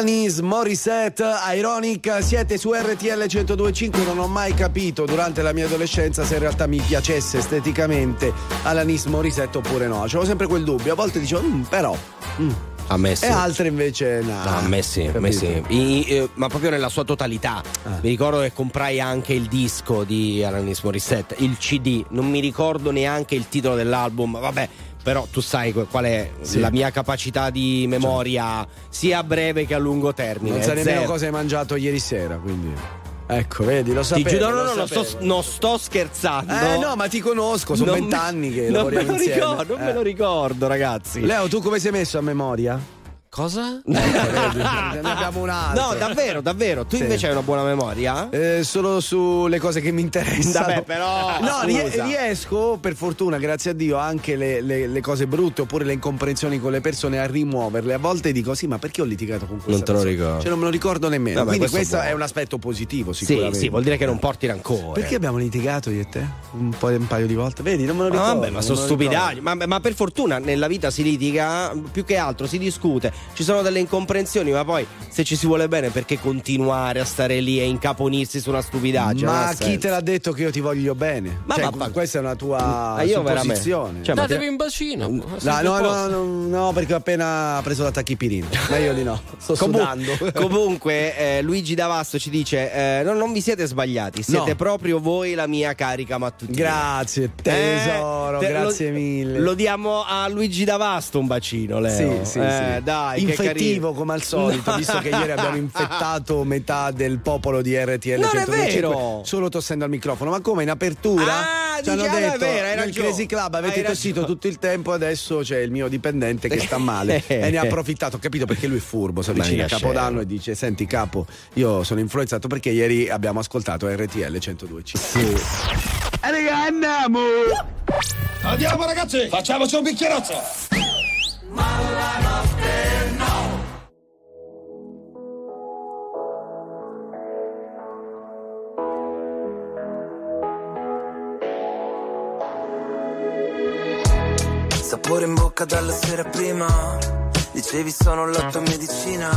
Alanis Morissette, Ironic, siete su RTL 1025, non ho mai capito durante la mia adolescenza se in realtà mi piacesse esteticamente Alanis Morissette oppure no, c'avevo sempre quel dubbio, a volte dicevo, "Mm, però... mm". A me sì. E altre invece no. No, a me sì, a me sì. I- eh, ma proprio nella sua totalità. Ah. Mi ricordo che comprai anche il disco di Alanis Morissette, il CD, non mi ricordo neanche il titolo dell'album, vabbè. Però tu sai qual è Sì. la mia capacità di memoria sia a breve che a lungo termine. Non sai nemmeno Zero. cosa hai mangiato ieri sera, quindi... Ecco, vedi, lo Ti sapevo. giuro, no, no, non sto, non sto scherzando. Eh no, ma ti conosco, sono vent'anni che [laughs] non me lo insieme. ricordo, non me Eh. lo ricordo, ragazzi. Leo, tu come sei messo a memoria? Cosa? [laughs] Ne abbiamo un altro. No, davvero, davvero. Tu Sì. invece hai una buona memoria? Eh, solo sulle cose che mi interessano. Vabbè, però, No, scusa. riesco, per fortuna, grazie a Dio, anche le, le- le cose brutte oppure le incomprensioni con le persone a rimuoverle. A volte dico, sì, ma perché ho litigato con questa Non te lo persona? ricordo. Cioè, non me lo ricordo nemmeno. Vabbè, Quindi questo questo è un aspetto positivo, Sì, sicuramente. sì, vuol dire che non porti rancore. Perché abbiamo litigato io e te? Un, po', un paio di volte? Vedi, non me lo Ah, ricordo. vabbè, ma sono stupidaggini. Ma, ma per fortuna nella vita si litiga, più che altro si discute, ci sono delle incomprensioni, ma poi se ci si vuole bene, perché continuare a stare lì e incaponirsi su una stupidaggine? Ma chi senso. te l'ha detto che io ti voglio bene? Ma Cioè, vaffa- questa è una tua Ma io supposizione. cioè, ma Datevi un bacino. No, no, no, no, no, perché ho appena preso la tachipirina. Meglio di no. Sto Comu- sudando. [laughs] comunque, eh, Luigi Davasto ci dice: eh, no, Non vi siete sbagliati, siete No. proprio voi la mia carica mattutina. Grazie, tesoro, Eh, te- grazie lo- mille. Lo diamo a Luigi Davasto un bacino, Leo. Sì, sì, Eh, sì. Dai, che Infettivo come al solito, No. visto che ieri abbiamo [laughs] infettato metà del popolo di RTL Non è 125 vero. solo tossendo al microfono. Ma come in apertura? Ah, ci hanno è detto vero, nel ragione. Crazy Club avete tossito tutto il tempo, adesso c'è il mio dipendente che sta male [laughs] e ne ha approfittato. Ho capito perché lui è furbo, si avvicina a Capodanno e dice "Senti capo, io sono influenzato perché ieri abbiamo ascoltato RTL 102.5". E raga, andiamo! Andiamo ragazzi, facciamoci un bicchierozzo! Sapore in bocca dalla sera prima. Dicevi sono la tua medicina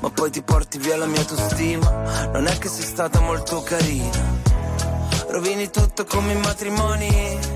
Ma poi ti porti via la mia autostima. Non è che sei stata molto carina. Rovini tutto come i matrimoni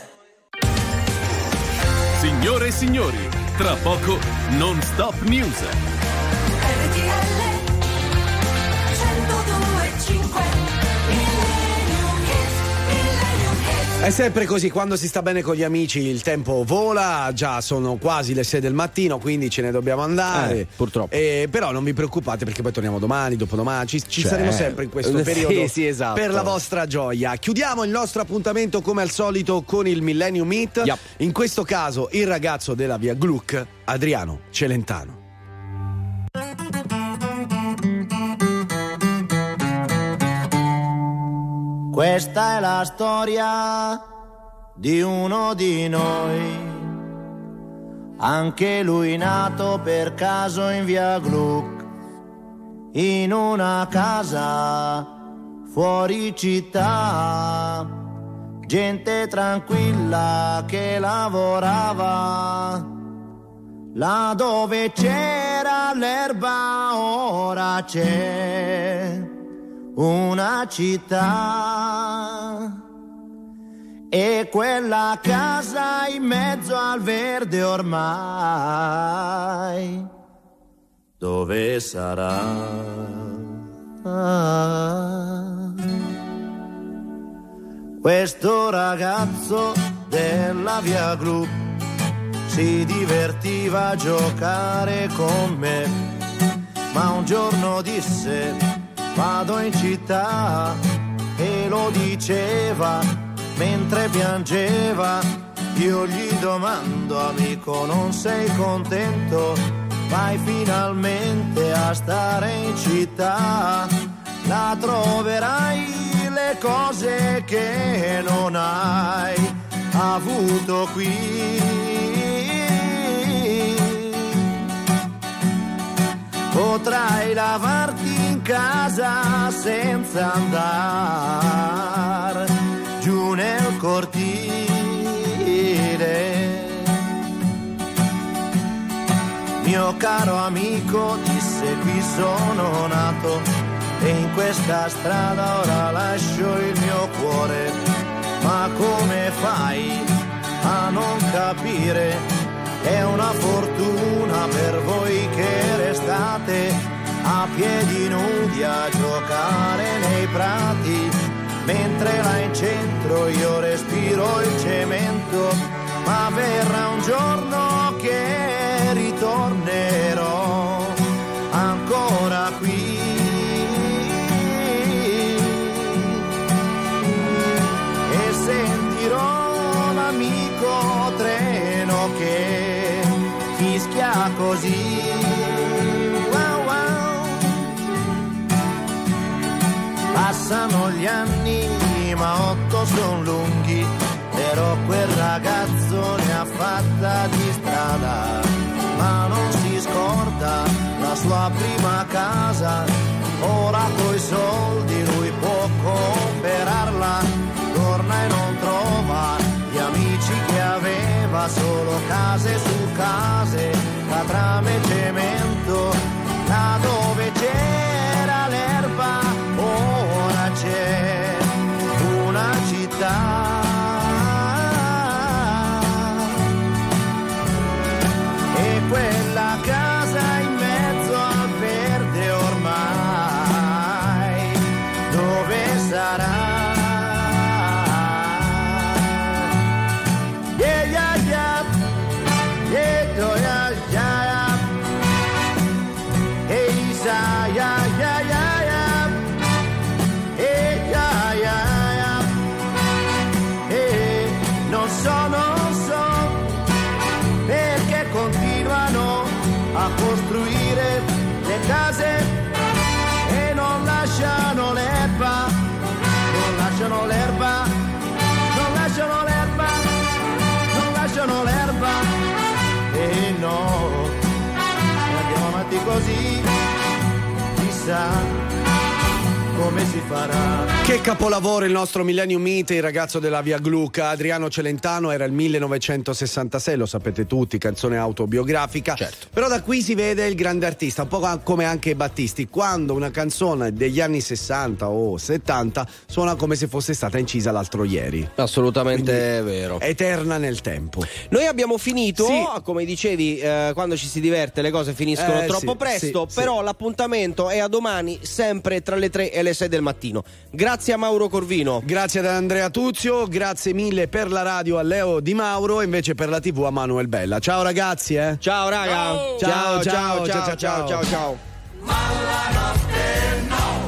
Signore e signori, tra poco non stop news. È sempre così, quando si sta bene con gli amici il tempo vola, già sono quasi le 6 del mattino, quindi ce ne dobbiamo andare. Eh, purtroppo. Eh, però non vi preoccupate perché poi torniamo domani, dopodomani, ci, ci Cioè, saremo sempre in questo sì, periodo sì, esatto. per la vostra gioia. Chiudiamo il nostro appuntamento come al solito con il Millennium Meet. In questo caso il ragazzo della via Gluck, Adriano Celentano. Questa è la storia di uno di noi. Anche lui nato per caso in via Gluck, in una casa fuori città. Gente tranquilla che lavorava. Là dove c'era l'erba ora c'è una città e quella casa in mezzo al verde ormai dove sarà? Questo ragazzo della via Glu si divertiva a giocare con me, ma un giorno disse vado in città e lo diceva mentre piangeva. Io gli domando amico non sei contento? Vai finalmente a stare in città, la troverai le cose che non hai avuto qui. Potrai lavarti casa senza andare giù nel cortile. Mio caro amico disse qui sono nato e in questa strada ora lascio il mio cuore. Ma come fai a non capire? È una fortuna per voi che restate a piedi nudi a giocare nei prati, mentre là in centro io respiro il cemento, ma verrà un giorno che ritornerò Passano gli anni, ma otto sono lunghi, però quel ragazzo ne ha fatta di strada, ma non si scorda la sua prima casa, ora coi soldi lui può comprarla, torna e non trova gli amici che aveva, solo case su case, catrame e cemento, là dove c'era una chissà come si farà. Che capolavoro il nostro Millennium Meet, il ragazzo della Via Gluca, Adriano Celentano, era il 1966, lo sapete tutti, canzone autobiografica. Certo. Però da qui si vede il grande artista, un po' come anche Battisti, quando una canzone degli anni 60 o 70 suona come se fosse stata incisa l'altro ieri. Assolutamente vero. Eterna nel tempo. Noi abbiamo finito, Sì. come dicevi, eh, quando ci si diverte le cose finiscono Eh, troppo sì, presto, sì, però l'appuntamento è a domani sempre tra le 3 e le 6 del mattino. Grazie a Mauro Corvino. Grazie ad Andrea Tuzio, grazie mille per la radio a Leo Di Mauro e invece per la TV a Manuel Bella. Ciao ragazzi, eh. Ciao raga. Ciao, ciao, ciao, ciao, ciao, ciao, ciao. ciao. Mala notte